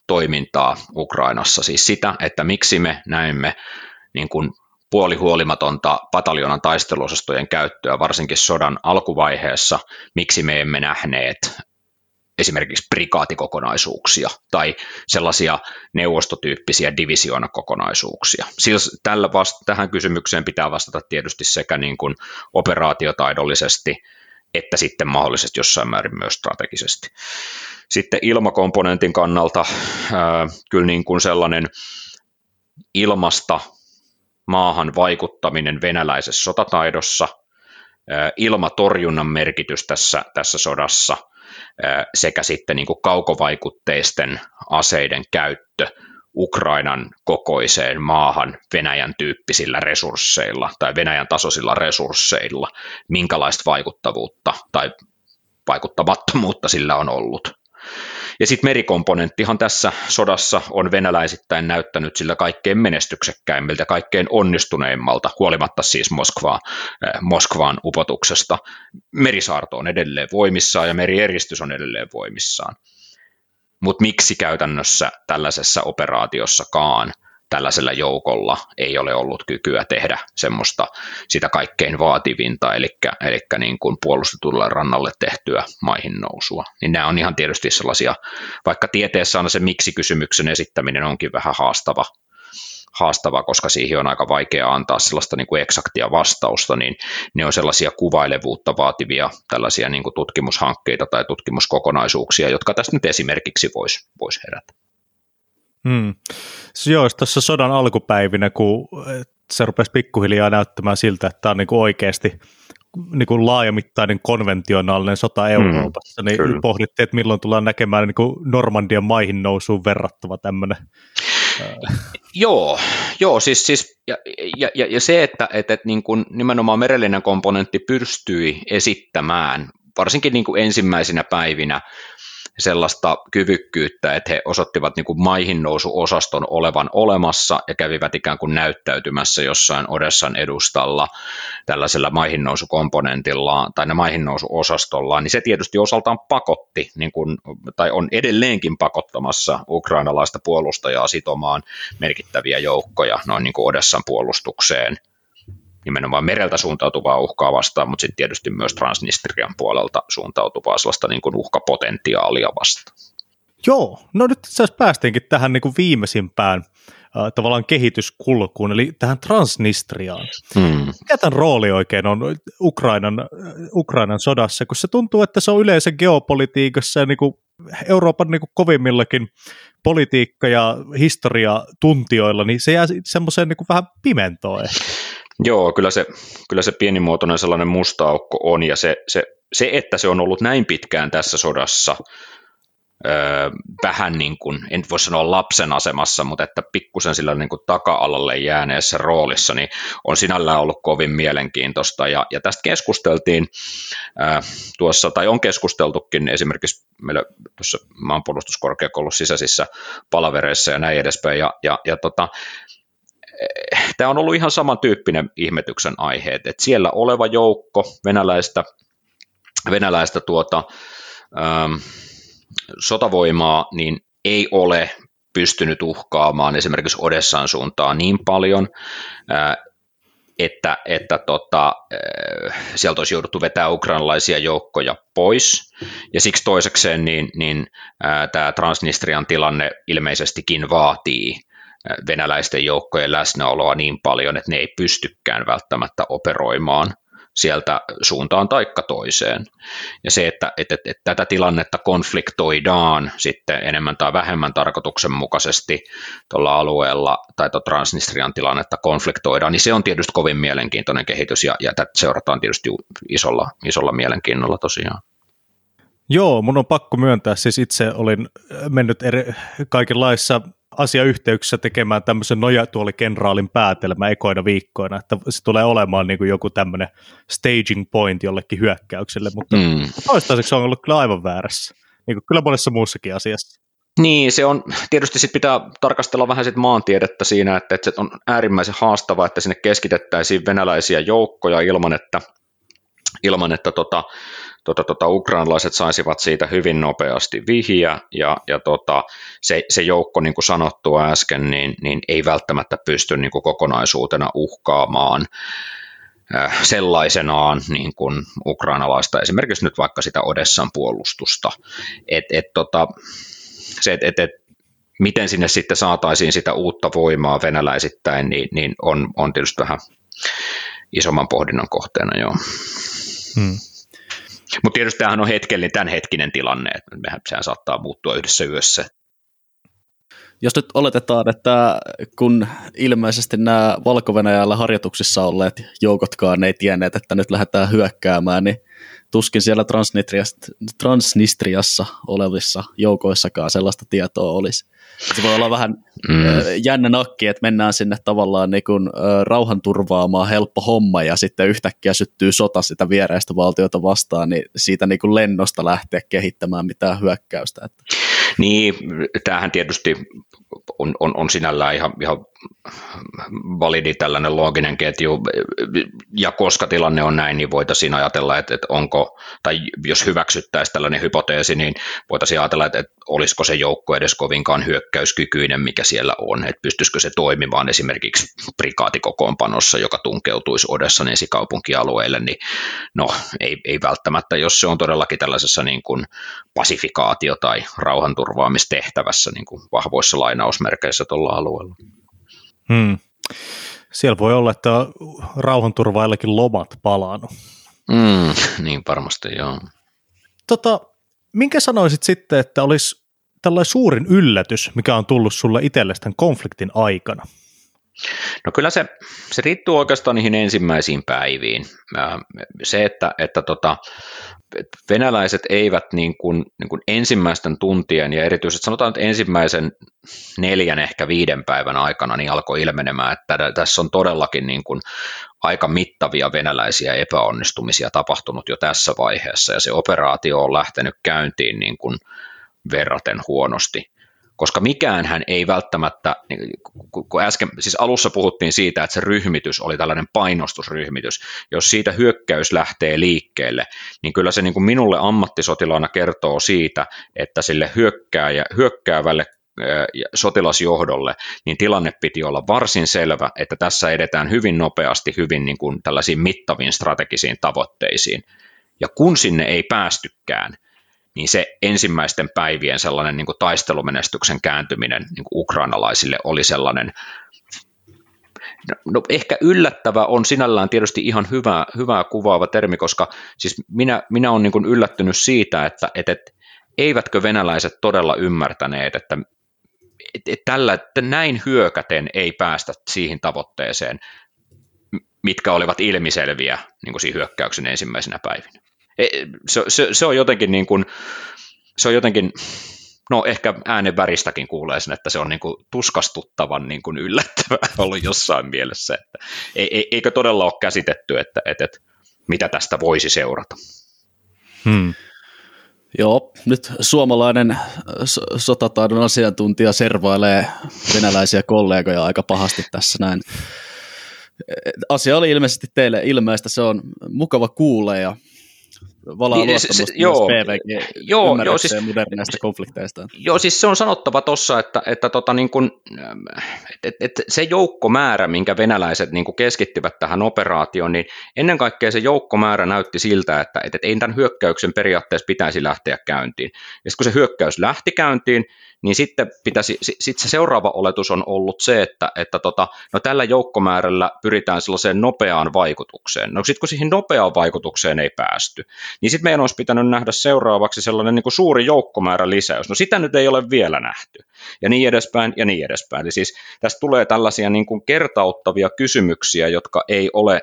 toimintaa Ukrainassa. Siis sitä, että miksi me näemme niin kuin puolihuolimatonta pataljonan taisteluosastojen käyttöä, varsinkin sodan alkuvaiheessa, miksi me emme nähneet esimerkiksi prikaatikokonaisuuksia tai sellaisia neuvostotyyppisiä divisionakokonaisuuksia. Siis tällä vasta- tähän kysymykseen pitää vastata tietysti sekä niin kuin operaatiotaidollisesti että sitten mahdollisesti jossain määrin myös strategisesti. Sitten ilmakomponentin kannalta ää, kyllä niin kuin sellainen ilmasta maahan vaikuttaminen venäläisessä sotataidossa, ää, ilmatorjunnan merkitys tässä, tässä sodassa ää, sekä sitten niin kuin kaukovaikutteisten aseiden käyttö Ukrainan kokoiseen maahan Venäjän tyyppisillä resursseilla tai Venäjän tasoisilla resursseilla, minkälaista vaikuttavuutta tai vaikuttamattomuutta sillä on ollut. Ja sitten merikomponenttihan tässä sodassa on venäläisittäin näyttänyt sillä kaikkein menestyksekkäimmiltä, kaikkein onnistuneimmalta, huolimatta siis Moskvaa, äh, Moskvaan upotuksesta. Merisaarto on edelleen voimissaan ja merieristys on edelleen voimissaan. Mutta miksi käytännössä tällaisessa operaatiossakaan tällaisella joukolla ei ole ollut kykyä tehdä semmoista sitä kaikkein vaativinta, eli, eli niin kuin puolustetulle rannalle tehtyä maihin nousua. Niin nämä on ihan tietysti sellaisia, vaikka tieteessä on se miksi-kysymyksen esittäminen onkin vähän haastava, haastava, koska siihen on aika vaikea antaa sellaista niin kuin eksaktia vastausta, niin ne on sellaisia kuvailevuutta vaativia tällaisia niin kuin tutkimushankkeita tai tutkimuskokonaisuuksia, jotka tästä nyt esimerkiksi voisi vois herätä. Hmm. Joo, tuossa sodan alkupäivinä, kun se rupesi pikkuhiljaa näyttämään siltä, että tämä on niinku oikeasti niin kuin laajamittainen konventionaalinen sota hmm, Euroopassa, mm, niin kyllä. pohdittiin, että milloin tullaan näkemään niin kuin Normandian maihin nousuun verrattava tämmöinen. Joo, joo siis, siis ja, ja, ja, ja se, että, että, että niin kuin nimenomaan merellinen komponentti pystyi esittämään, varsinkin niin kuin ensimmäisinä päivinä, sellaista kyvykkyyttä, että he osoittivat niin kuin maihin nousuosaston olevan olemassa ja kävivät ikään kuin näyttäytymässä jossain Odessan edustalla tällaisella maihin nousukomponentilla tai ne maihin nousuosastolla, niin se tietysti osaltaan pakotti, niin kuin, tai on edelleenkin pakottamassa ukrainalaista puolustajaa sitomaan merkittäviä joukkoja noin niin kuin Odessan puolustukseen – nimenomaan mereltä suuntautuvaa uhkaa vastaan, mutta sitten tietysti myös Transnistrian puolelta suuntautuvaa sellaista niin kuin uhkapotentiaalia vastaan. Joo, no nyt itse asiassa päästiinkin tähän niin kuin viimeisimpään äh, tavallaan kehityskulkuun, eli tähän Transnistriaan. Hmm. Mikä tämän rooli oikein on Ukrainan, Ukrainan sodassa, kun se tuntuu, että se on yleensä geopolitiikassa ja niin kuin Euroopan niin kuin kovimmillakin politiikka- ja historiatuntijoilla, niin se jää semmoiseen niin vähän pimentoon ehkä. Joo, kyllä se, kyllä se pienimuotoinen sellainen musta aukko on, ja se, se, se, että se on ollut näin pitkään tässä sodassa, öö, vähän niin kuin, en voi sanoa lapsen asemassa, mutta että pikkusen sillä niin kuin taka-alalle jääneessä roolissa, niin on sinällään ollut kovin mielenkiintoista. Ja, ja tästä keskusteltiin öö, tuossa, tai on keskusteltukin esimerkiksi meillä tuossa maanpuolustuskorkeakoulun sisäisissä palavereissa ja näin edespäin. Ja, ja, ja tota, tämä on ollut ihan samantyyppinen ihmetyksen aihe, että siellä oleva joukko venäläistä, venäläistä tuota, ähm, sotavoimaa, niin ei ole pystynyt uhkaamaan esimerkiksi Odessan suuntaan niin paljon, äh, että, että tota, äh, sieltä olisi jouduttu vetää ukrainalaisia joukkoja pois. Ja siksi toisekseen niin, niin äh, tämä Transnistrian tilanne ilmeisestikin vaatii venäläisten joukkojen läsnäoloa niin paljon, että ne ei pystykään välttämättä operoimaan sieltä suuntaan taikka toiseen. Ja se, että, että, että, että tätä tilannetta konfliktoidaan sitten enemmän tai vähemmän tarkoituksenmukaisesti tuolla alueella, tai tuo Transnistrian tilannetta konfliktoidaan, niin se on tietysti kovin mielenkiintoinen kehitys, ja, ja tätä seurataan tietysti isolla, isolla mielenkiinnolla tosiaan. Joo, mun on pakko myöntää, siis itse olin mennyt eri, kaikenlaissa asiayhteyksissä tekemään tämmöisen nojatuolikenraalin päätelmä ekoina viikkoina, että se tulee olemaan niin kuin joku tämmöinen staging point jollekin hyökkäykselle, mutta mm. toistaiseksi on ollut kyllä aivan väärässä, niin kuin kyllä monessa muussakin asiassa. Niin, se on, tietysti sit pitää tarkastella vähän sit maantiedettä siinä, että, että se on äärimmäisen haastavaa, että sinne keskitettäisiin venäläisiä joukkoja ilman, että, ilman, että tota, tota, tota, ukrainalaiset saisivat siitä hyvin nopeasti vihjä, ja, ja tota, se, se joukko, niin kuin sanottua äsken, niin, niin ei välttämättä pysty niin kuin kokonaisuutena uhkaamaan äh, sellaisenaan niin kuin ukrainalaista, esimerkiksi nyt vaikka sitä Odessan puolustusta. Et, et, tota, se, et, et, et, miten sinne sitten saataisiin sitä uutta voimaa venäläisittäin, niin, niin on, on tietysti vähän isomman pohdinnan kohteena, joo. Hmm. Mutta tietysti tämähän on hetkellinen, tämänhetkinen tilanne, että mehän, sehän saattaa muuttua yhdessä yössä. Jos nyt oletetaan, että kun ilmeisesti nämä valko harjoituksissa olleet joukotkaan ei tienneet, että nyt lähdetään hyökkäämään, niin tuskin siellä Transnistriassa olevissa joukoissakaan sellaista tietoa olisi. Se voi olla vähän mm. jännä nakki, että mennään sinne tavallaan niin kuin, rauhanturvaamaan helppo homma ja sitten yhtäkkiä syttyy sota sitä viereistä valtiota vastaan, niin siitä niin kuin lennosta lähteä kehittämään mitään hyökkäystä. Niin, tämähän tietysti on, on, on sinällään ihan, ihan validi tällainen looginen ketju, ja koska tilanne on näin, niin voitaisiin ajatella, että, että onko, tai jos hyväksyttäisiin tällainen hypoteesi, niin voitaisiin ajatella, että, että olisiko se joukko edes kovinkaan hyökkäyskykyinen, mikä siellä on, että pystyisikö se toimimaan esimerkiksi prikaatikokoonpanossa, joka tunkeutuisi Odessan esikaupunkialueelle, niin no ei, ei välttämättä, jos se on todellakin tällaisessa niin kuin pasifikaatio- tai rauhanturvaamistehtävässä niin kuin vahvoissa lainausmerkeissä tuolla alueella. Hmm. Siellä voi olla, että rauhanturvaillakin lomat palannut. Mm, niin varmasti, joo. Tota, minkä sanoisit sitten, että olisi tällainen suurin yllätys, mikä on tullut sulle itsellesi tämän konfliktin aikana? No kyllä se, se riittyy oikeastaan niihin ensimmäisiin päiviin. Se, että, että tota, venäläiset eivät niin kuin, niin kuin ensimmäisten tuntien ja erityisesti sanotaan, että ensimmäisen neljän, ehkä viiden päivän aikana niin alkoi ilmenemään, että tässä on todellakin niin kuin aika mittavia venäläisiä epäonnistumisia tapahtunut jo tässä vaiheessa ja se operaatio on lähtenyt käyntiin niin kuin verraten huonosti koska mikään hän ei välttämättä, niin kun äsken, siis alussa puhuttiin siitä, että se ryhmitys oli tällainen painostusryhmitys, jos siitä hyökkäys lähtee liikkeelle, niin kyllä se niin kuin minulle ammattisotilaana kertoo siitä, että sille hyökkääjä, hyökkäävälle sotilasjohdolle, niin tilanne piti olla varsin selvä, että tässä edetään hyvin nopeasti hyvin niin kuin tällaisiin mittaviin strategisiin tavoitteisiin. Ja kun sinne ei päästykään, niin se ensimmäisten päivien sellainen niin kuin taistelumenestyksen kääntyminen niin kuin ukrainalaisille oli sellainen, no, no ehkä yllättävä on sinällään tietysti ihan hyvä, hyvää kuvaava termi, koska siis minä, minä olen niin kuin yllättynyt siitä, että, että, että eivätkö venäläiset todella ymmärtäneet, että, että, tällä, että näin hyökäten ei päästä siihen tavoitteeseen, mitkä olivat ilmiselviä niin kuin siinä hyökkäyksen ensimmäisenä päivinä. E, se, se, se on jotenkin niin kuin, se on jotenkin, no ehkä äänen väristäkin kuulee sen, että se on niin kuin tuskastuttavan niin kuin yllättävää ollut jossain mielessä, että eikö todella ole käsitetty, että, että, että mitä tästä voisi seurata. Hmm. Joo, nyt suomalainen sotataidon asiantuntija servailee venäläisiä kollegoja aika pahasti tässä näin. Asia oli ilmeisesti teille ilmeistä, se on mukava kuulla ja valaa niin, luottamusta se, joo, PVG joo, joo, siis, moderneista konflikteista. Joo, siis se on sanottava tuossa, että, että, tota, niin kun, et, et, se joukkomäärä, minkä venäläiset niin keskittyvät tähän operaatioon, niin ennen kaikkea se joukkomäärä näytti siltä, että, että ei tämän hyökkäyksen periaatteessa pitäisi lähteä käyntiin. Ja kun se hyökkäys lähti käyntiin, niin sitten pitäisi, sit se seuraava oletus on ollut se, että, että tota, no tällä joukkomäärällä pyritään sellaiseen nopeaan vaikutukseen. No sitten kun siihen nopeaan vaikutukseen ei päästy, niin sitten meidän olisi pitänyt nähdä seuraavaksi sellainen niin kuin suuri joukkomäärä lisäys. No sitä nyt ei ole vielä nähty. Ja niin edespäin ja niin edespäin. Eli siis tästä tulee tällaisia niin kuin kertauttavia kysymyksiä, jotka ei ole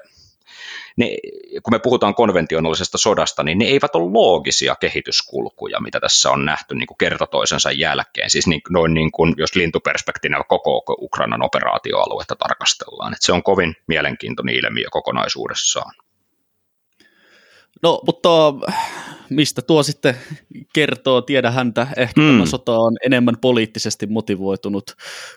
ne, kun me puhutaan konventionaalisesta sodasta, niin ne eivät ole loogisia kehityskulkuja, mitä tässä on nähty niin kuin kerta toisensa jälkeen. Siis niin, noin niin kuin, jos lintuperspektiinillä koko Ukrainan operaatioaluetta tarkastellaan. että se on kovin mielenkiintoinen ilmiö kokonaisuudessaan. No, mutta mistä tuo sitten kertoo, tiedä häntä, ehkä mm. tämä sota on enemmän poliittisesti motivoitunut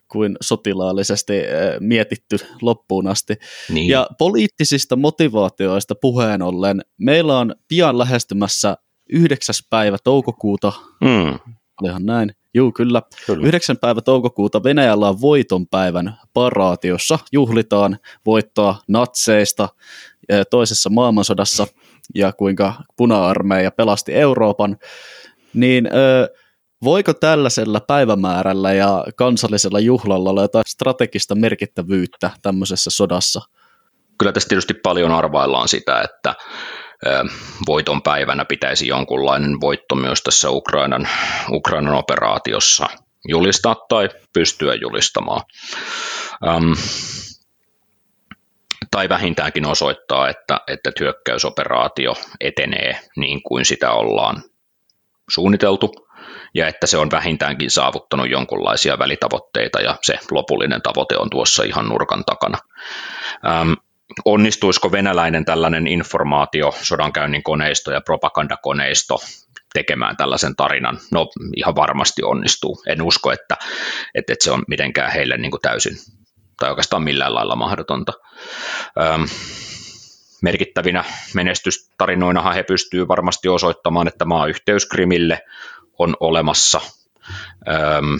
kuin sotilaallisesti eh, mietitty loppuun asti. Niin. Ja poliittisista motivaatioista puheen ollen, meillä on pian lähestymässä 9. päivä toukokuuta, mm. olihan näin, Juu, kyllä. kyllä. 9. päivä toukokuuta Venäjällä on voitonpäivän paraatiossa. Juhlitaan voittoa natseista eh, toisessa maailmansodassa – ja kuinka puna-armeija pelasti Euroopan, niin ö, voiko tällaisella päivämäärällä ja kansallisella juhlalla olla jotain strategista merkittävyyttä tämmöisessä sodassa? Kyllä tässä tietysti paljon arvaillaan sitä, että voiton päivänä pitäisi jonkunlainen voitto myös tässä Ukrainan, Ukrainan operaatiossa julistaa tai pystyä julistamaan. Ähm, tai vähintäänkin osoittaa, että, että hyökkäysoperaatio etenee niin kuin sitä ollaan suunniteltu, ja että se on vähintäänkin saavuttanut jonkunlaisia välitavoitteita, ja se lopullinen tavoite on tuossa ihan nurkan takana. Ähm, onnistuisiko venäläinen tällainen informaatio, sodankäynnin koneisto ja propagandakoneisto tekemään tällaisen tarinan? No ihan varmasti onnistuu. En usko, että, että, että se on mitenkään heille niin kuin täysin tai oikeastaan millään lailla mahdotonta. Öm, merkittävinä menestystarinoinahan he pystyvät varmasti osoittamaan, että maayhteys Krimille on olemassa. Öm,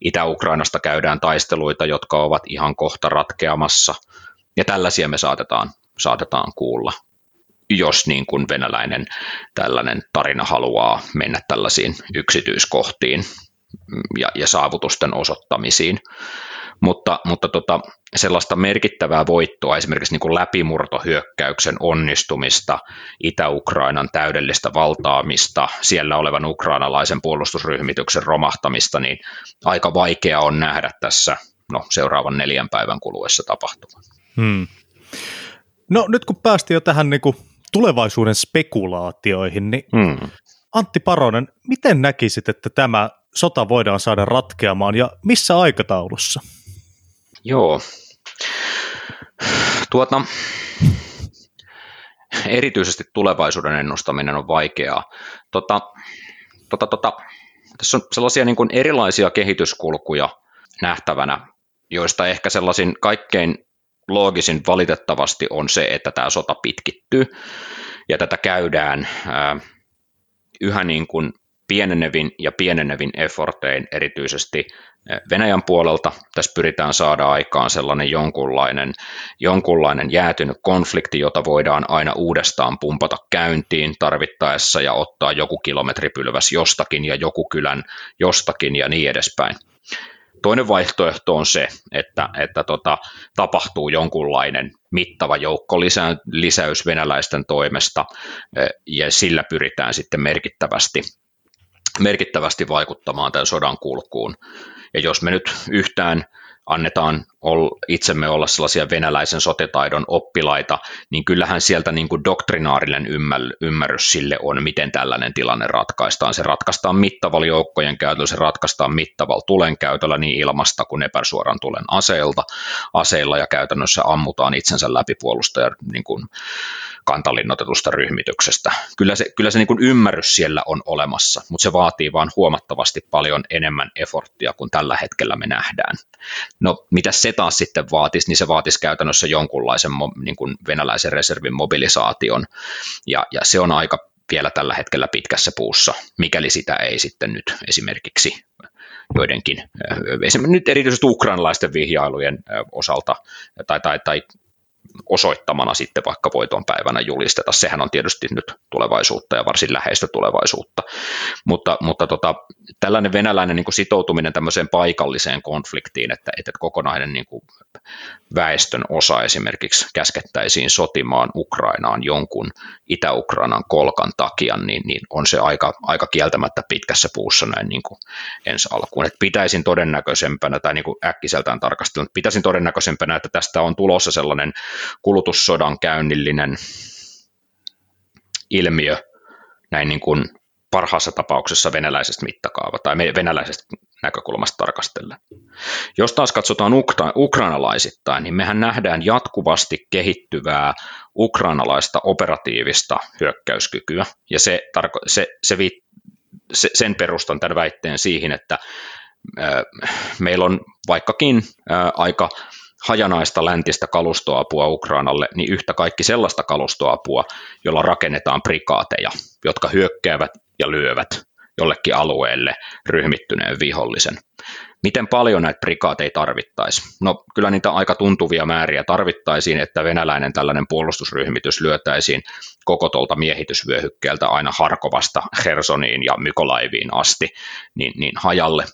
Itä-Ukrainasta käydään taisteluita, jotka ovat ihan kohta ratkeamassa, ja tällaisia me saatetaan, saatetaan kuulla, jos niin kuin venäläinen tällainen tarina haluaa mennä tällaisiin yksityiskohtiin ja, ja saavutusten osoittamisiin mutta, mutta tota, sellaista merkittävää voittoa, esimerkiksi niin kuin läpimurtohyökkäyksen onnistumista, Itä-Ukrainan täydellistä valtaamista, siellä olevan ukrainalaisen puolustusryhmityksen romahtamista, niin aika vaikea on nähdä tässä no, seuraavan neljän päivän kuluessa tapahtuman. Hmm. No nyt kun päästiin jo tähän niin kuin tulevaisuuden spekulaatioihin, niin hmm. Antti Paronen, miten näkisit, että tämä sota voidaan saada ratkeamaan ja missä aikataulussa? Joo. Tuota, erityisesti tulevaisuuden ennustaminen on vaikeaa. Tota, tota, tota, tässä on sellaisia niin kuin erilaisia kehityskulkuja nähtävänä, joista ehkä sellaisin kaikkein loogisin valitettavasti on se, että tämä sota pitkittyy ja tätä käydään ää, yhä niin kuin pienenevin ja pienenevin effortein erityisesti Venäjän puolelta. Tässä pyritään saada aikaan sellainen jonkunlainen, jonkunlainen jäätynyt konflikti, jota voidaan aina uudestaan pumpata käyntiin tarvittaessa ja ottaa joku kilometripylväs jostakin ja joku kylän jostakin ja niin edespäin. Toinen vaihtoehto on se, että, että tota, tapahtuu jonkunlainen mittava joukkolisäys venäläisten toimesta ja sillä pyritään sitten merkittävästi merkittävästi vaikuttamaan tämän sodan kulkuun. Ja jos me nyt yhtään annetaan itsemme olla sellaisia venäläisen sotetaidon oppilaita, niin kyllähän sieltä niin kuin doktrinaarinen ymmärrys sille on, miten tällainen tilanne ratkaistaan. Se ratkaistaan mittavalla joukkojen käytöllä, se ratkaistaan mittavalla tulen käytöllä niin ilmasta kuin epäsuoran tulen aseilta, aseilla ja käytännössä ammutaan itsensä läpi puolustajan niin kuin kantalinnoitetusta ryhmityksestä. Kyllä se, kyllä se niin kuin ymmärrys siellä on olemassa, mutta se vaatii vaan huomattavasti paljon enemmän eforttia kuin tällä hetkellä me nähdään. No mitä se taas sitten vaatisi, niin se vaatisi käytännössä jonkunlaisen niin kuin venäläisen reservin mobilisaation, ja, ja se on aika vielä tällä hetkellä pitkässä puussa, mikäli sitä ei sitten nyt esimerkiksi joidenkin, esimerkiksi nyt erityisesti ukrainalaisten vihjailujen osalta tai, tai, tai osoittamana sitten vaikka voiton päivänä julisteta. Sehän on tietysti nyt tulevaisuutta ja varsin läheistä tulevaisuutta. Mutta, mutta tota, tällainen venäläinen niin kuin sitoutuminen tämmöiseen paikalliseen konfliktiin, että, että kokonainen niin kuin väestön osa esimerkiksi käskettäisiin sotimaan Ukrainaan jonkun Itä-Ukrainan kolkan takia, niin, niin on se aika, aika kieltämättä pitkässä puussa näin niin kuin ensi alkuun. Et pitäisin todennäköisempänä, tai niin kuin äkkiseltään tarkastella, pitäisin todennäköisempänä, että tästä on tulossa sellainen kulutussodan käynnillinen ilmiö näin niin kuin parhaassa tapauksessa venäläisestä mittakaava tai venäläisestä näkökulmasta tarkastellen. Jos taas katsotaan ukra- ukrainalaisittain, niin mehän nähdään jatkuvasti kehittyvää ukrainalaista operatiivista hyökkäyskykyä, ja se, tarko- se, se, vi- se sen perustan tämän väitteen siihen, että meillä on vaikkakin aika hajanaista läntistä kalustoapua Ukrainalle, niin yhtä kaikki sellaista kalustoapua, jolla rakennetaan prikaateja, jotka hyökkäävät ja lyövät jollekin alueelle ryhmittyneen vihollisen. Miten paljon näitä prikaateja tarvittaisiin? No kyllä niitä aika tuntuvia määriä tarvittaisiin, että venäläinen tällainen puolustusryhmitys lyötäisiin koko tuolta miehitysvyöhykkeeltä aina Harkovasta Hersoniin ja Mykolaiviin asti niin, niin hajalle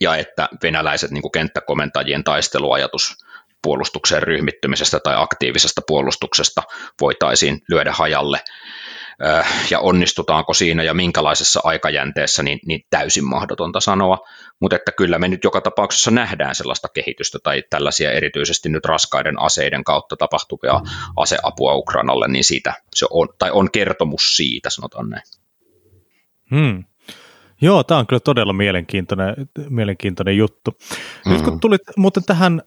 ja että venäläiset niin kuin kenttäkomentajien taisteluajatus puolustukseen ryhmittymisestä tai aktiivisesta puolustuksesta voitaisiin lyödä hajalle ja onnistutaanko siinä ja minkälaisessa aikajänteessä, niin, niin täysin mahdotonta sanoa, mutta että kyllä me nyt joka tapauksessa nähdään sellaista kehitystä tai tällaisia erityisesti nyt raskaiden aseiden kautta tapahtuvia aseapua Ukrainalle, niin siitä se on, tai on kertomus siitä, sanotaan näin. Hmm. Joo, tämä on kyllä todella mielenkiintoinen, mielenkiintoinen juttu. Nyt kun mm. tulit muuten tähän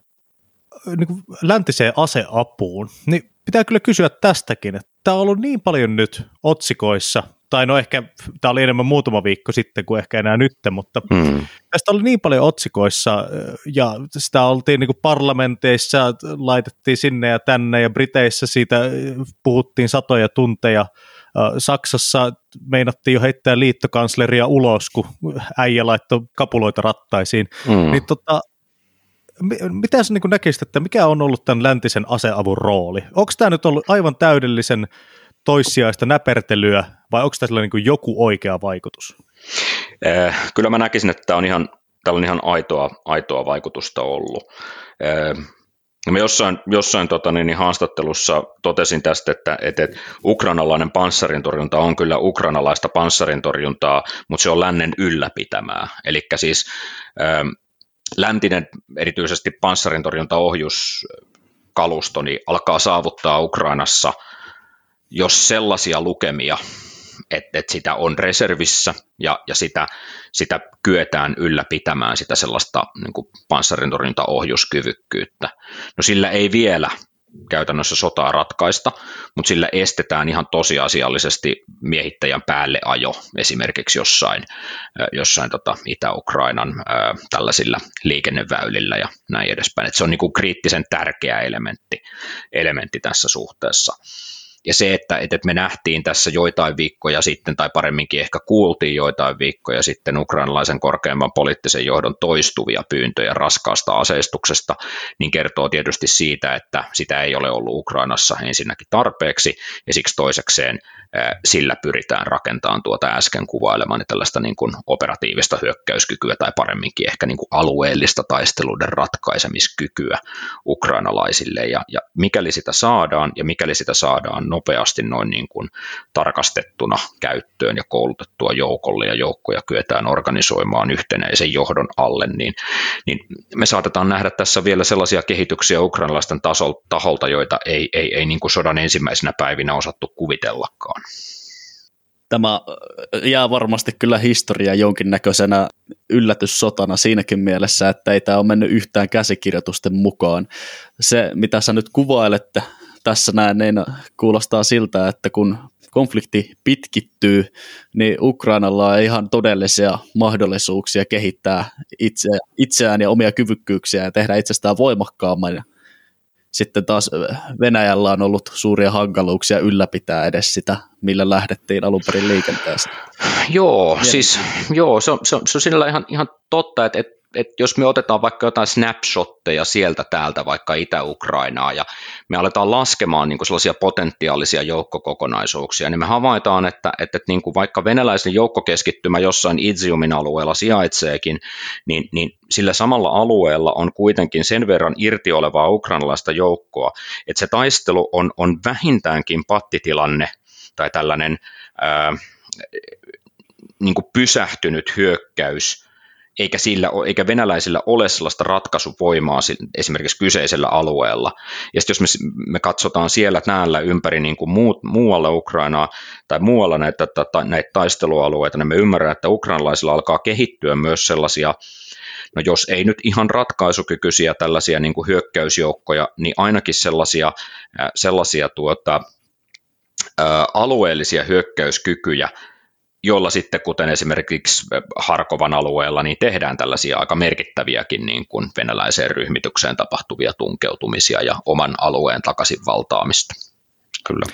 niin kuin läntiseen aseapuun, niin pitää kyllä kysyä tästäkin, että tämä on ollut niin paljon nyt otsikoissa, tai no ehkä tämä oli enemmän muutama viikko sitten kuin ehkä enää nyt, mutta mm. tästä oli niin paljon otsikoissa ja sitä oltiin niin kuin parlamenteissa, laitettiin sinne ja tänne ja Briteissä siitä puhuttiin satoja tunteja, Saksassa meinattiin jo heittää liittokansleria ulos, kun äijä laittoi kapuloita rattaisiin, mm. niin tota, mitä sä niin näkisit, että mikä on ollut tämän läntisen aseavun rooli? Onko tämä nyt ollut aivan täydellisen toissijaista näpertelyä vai onko tässä niin joku oikea vaikutus? Eh, kyllä mä näkisin, että tämä on ihan, täällä on ihan aitoa, aitoa vaikutusta ollut. Eh, Mä jossain, jossain tota, niin, niin haastattelussa totesin tästä, että, että, että ukrainalainen panssarintorjunta on kyllä ukrainalaista panssarintorjuntaa, mutta se on lännen ylläpitämää. Eli siis ähm, läntinen erityisesti panssarintorjuntaohjuskalusto niin alkaa saavuttaa Ukrainassa jos sellaisia lukemia, että, että sitä on reservissä ja, ja sitä, sitä kyetään ylläpitämään sitä sellaista niin panssarintorjuntaohjuskyvykkyyttä. No sillä ei vielä käytännössä sotaa ratkaista, mutta sillä estetään ihan tosiasiallisesti miehittäjän päälle ajo esimerkiksi jossain, jossain tota Itä-Ukrainan tällaisilla liikenneväylillä ja näin edespäin. Et se on niin kuin kriittisen tärkeä elementti, elementti tässä suhteessa. Ja se, että, että me nähtiin tässä joitain viikkoja sitten, tai paremminkin ehkä kuultiin joitain viikkoja sitten ukrainalaisen korkeimman poliittisen johdon toistuvia pyyntöjä raskaasta aseistuksesta, niin kertoo tietysti siitä, että sitä ei ole ollut Ukrainassa ensinnäkin tarpeeksi, ja siksi toisekseen sillä pyritään rakentamaan tuota äsken kuvailemani tällaista niin kuin operatiivista hyökkäyskykyä tai paremminkin ehkä niin kuin alueellista taisteluiden ratkaisemiskykyä ukrainalaisille. Ja, ja mikäli sitä saadaan ja mikäli sitä saadaan nopeasti noin niin kuin tarkastettuna käyttöön ja koulutettua joukolle ja joukkoja kyetään organisoimaan yhtenäisen johdon alle, niin, niin me saatetaan nähdä tässä vielä sellaisia kehityksiä ukrainalaisten taholta, joita ei, ei, ei niin kuin sodan ensimmäisenä päivinä osattu kuvitellakaan. Tämä jää varmasti kyllä historia jonkinnäköisenä yllätyssotana siinäkin mielessä, että ei tämä ole mennyt yhtään käsikirjoitusten mukaan. Se, mitä sä nyt kuvailette tässä näin, niin kuulostaa siltä, että kun konflikti pitkittyy, niin Ukrainalla on ihan todellisia mahdollisuuksia kehittää itse, itseään ja omia kyvykkyyksiä ja tehdä itsestään voimakkaamman sitten taas Venäjällä on ollut suuria hankaluuksia ylläpitää edes sitä, millä lähdettiin alun perin liikenteeseen. Joo, siis joo, se on, se on, se on sinällä ihan, ihan totta, että, että et jos me otetaan vaikka jotain snapshotteja sieltä täältä, vaikka Itä-Ukrainaa, ja me aletaan laskemaan niin kuin sellaisia potentiaalisia joukkokokonaisuuksia, niin me havaitaan, että, että, että niin kuin vaikka venäläisen joukkokeskittymä jossain Iziumin alueella sijaitseekin, niin, niin sillä samalla alueella on kuitenkin sen verran irti olevaa ukrainalaista joukkoa, että se taistelu on, on vähintäänkin pattitilanne tai tällainen ää, niin kuin pysähtynyt hyökkäys – eikä, sillä, eikä venäläisillä ole sellaista ratkaisuvoimaa esimerkiksi kyseisellä alueella. Ja sitten jos me, me katsotaan siellä täällä ympäri niin kuin muu, muualla Ukrainaa tai muualla näitä, ta, näitä taistelualueita, niin me ymmärrämme, että ukrainalaisilla alkaa kehittyä myös sellaisia no jos ei nyt ihan ratkaisukykyisiä tällaisia niin kuin hyökkäysjoukkoja, niin ainakin sellaisia, sellaisia tuota, ä, alueellisia hyökkäyskykyjä, jolla sitten, kuten esimerkiksi Harkovan alueella, niin tehdään tällaisia aika merkittäviäkin niin kuin venäläiseen ryhmitykseen tapahtuvia tunkeutumisia ja oman alueen takaisin valtaamista. Kyllä.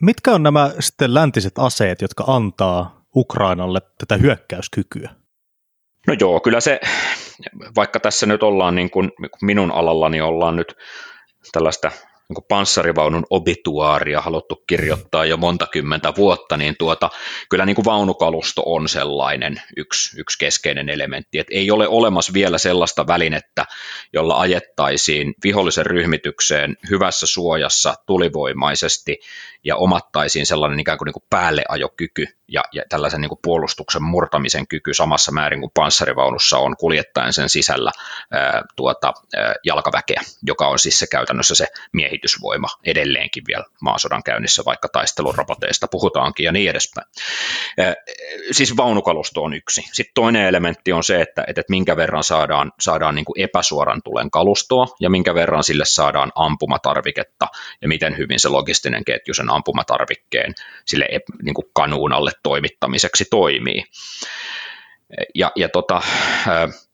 Mitkä on nämä sitten läntiset aseet, jotka antaa Ukrainalle tätä hyökkäyskykyä? No joo, kyllä se, vaikka tässä nyt ollaan niin kuin minun alallani ollaan nyt tällaista niin panssarivaunun obituaaria haluttu kirjoittaa jo monta kymmentä vuotta, niin tuota, kyllä niin kuin vaunukalusto on sellainen yksi, yksi keskeinen elementti. Et ei ole olemassa vielä sellaista välinettä, jolla ajettaisiin vihollisen ryhmitykseen hyvässä suojassa tulivoimaisesti ja omattaisiin sellainen ikään kuin, niin kuin päälleajokyky ja, ja tällaisen niin kuin puolustuksen murtamisen kyky samassa määrin kuin panssarivaunussa on kuljettaen sen sisällä ää, tuota, ää, jalkaväkeä, joka on siis se käytännössä se miehitysvoima edelleenkin vielä maasodan käynnissä, vaikka taisteluroboteista puhutaankin ja niin edespäin. Siis vaunukalusto on yksi. Sitten toinen elementti on se, että, että minkä verran saadaan, saadaan niin kuin epäsuoran tulen kalustoa ja minkä verran sille saadaan ampumatarviketta ja miten hyvin se logistinen ketju sen ampumatarvikkeen sille niin kuin kanuunalle toimittamiseksi toimii. Ja, ja, tota,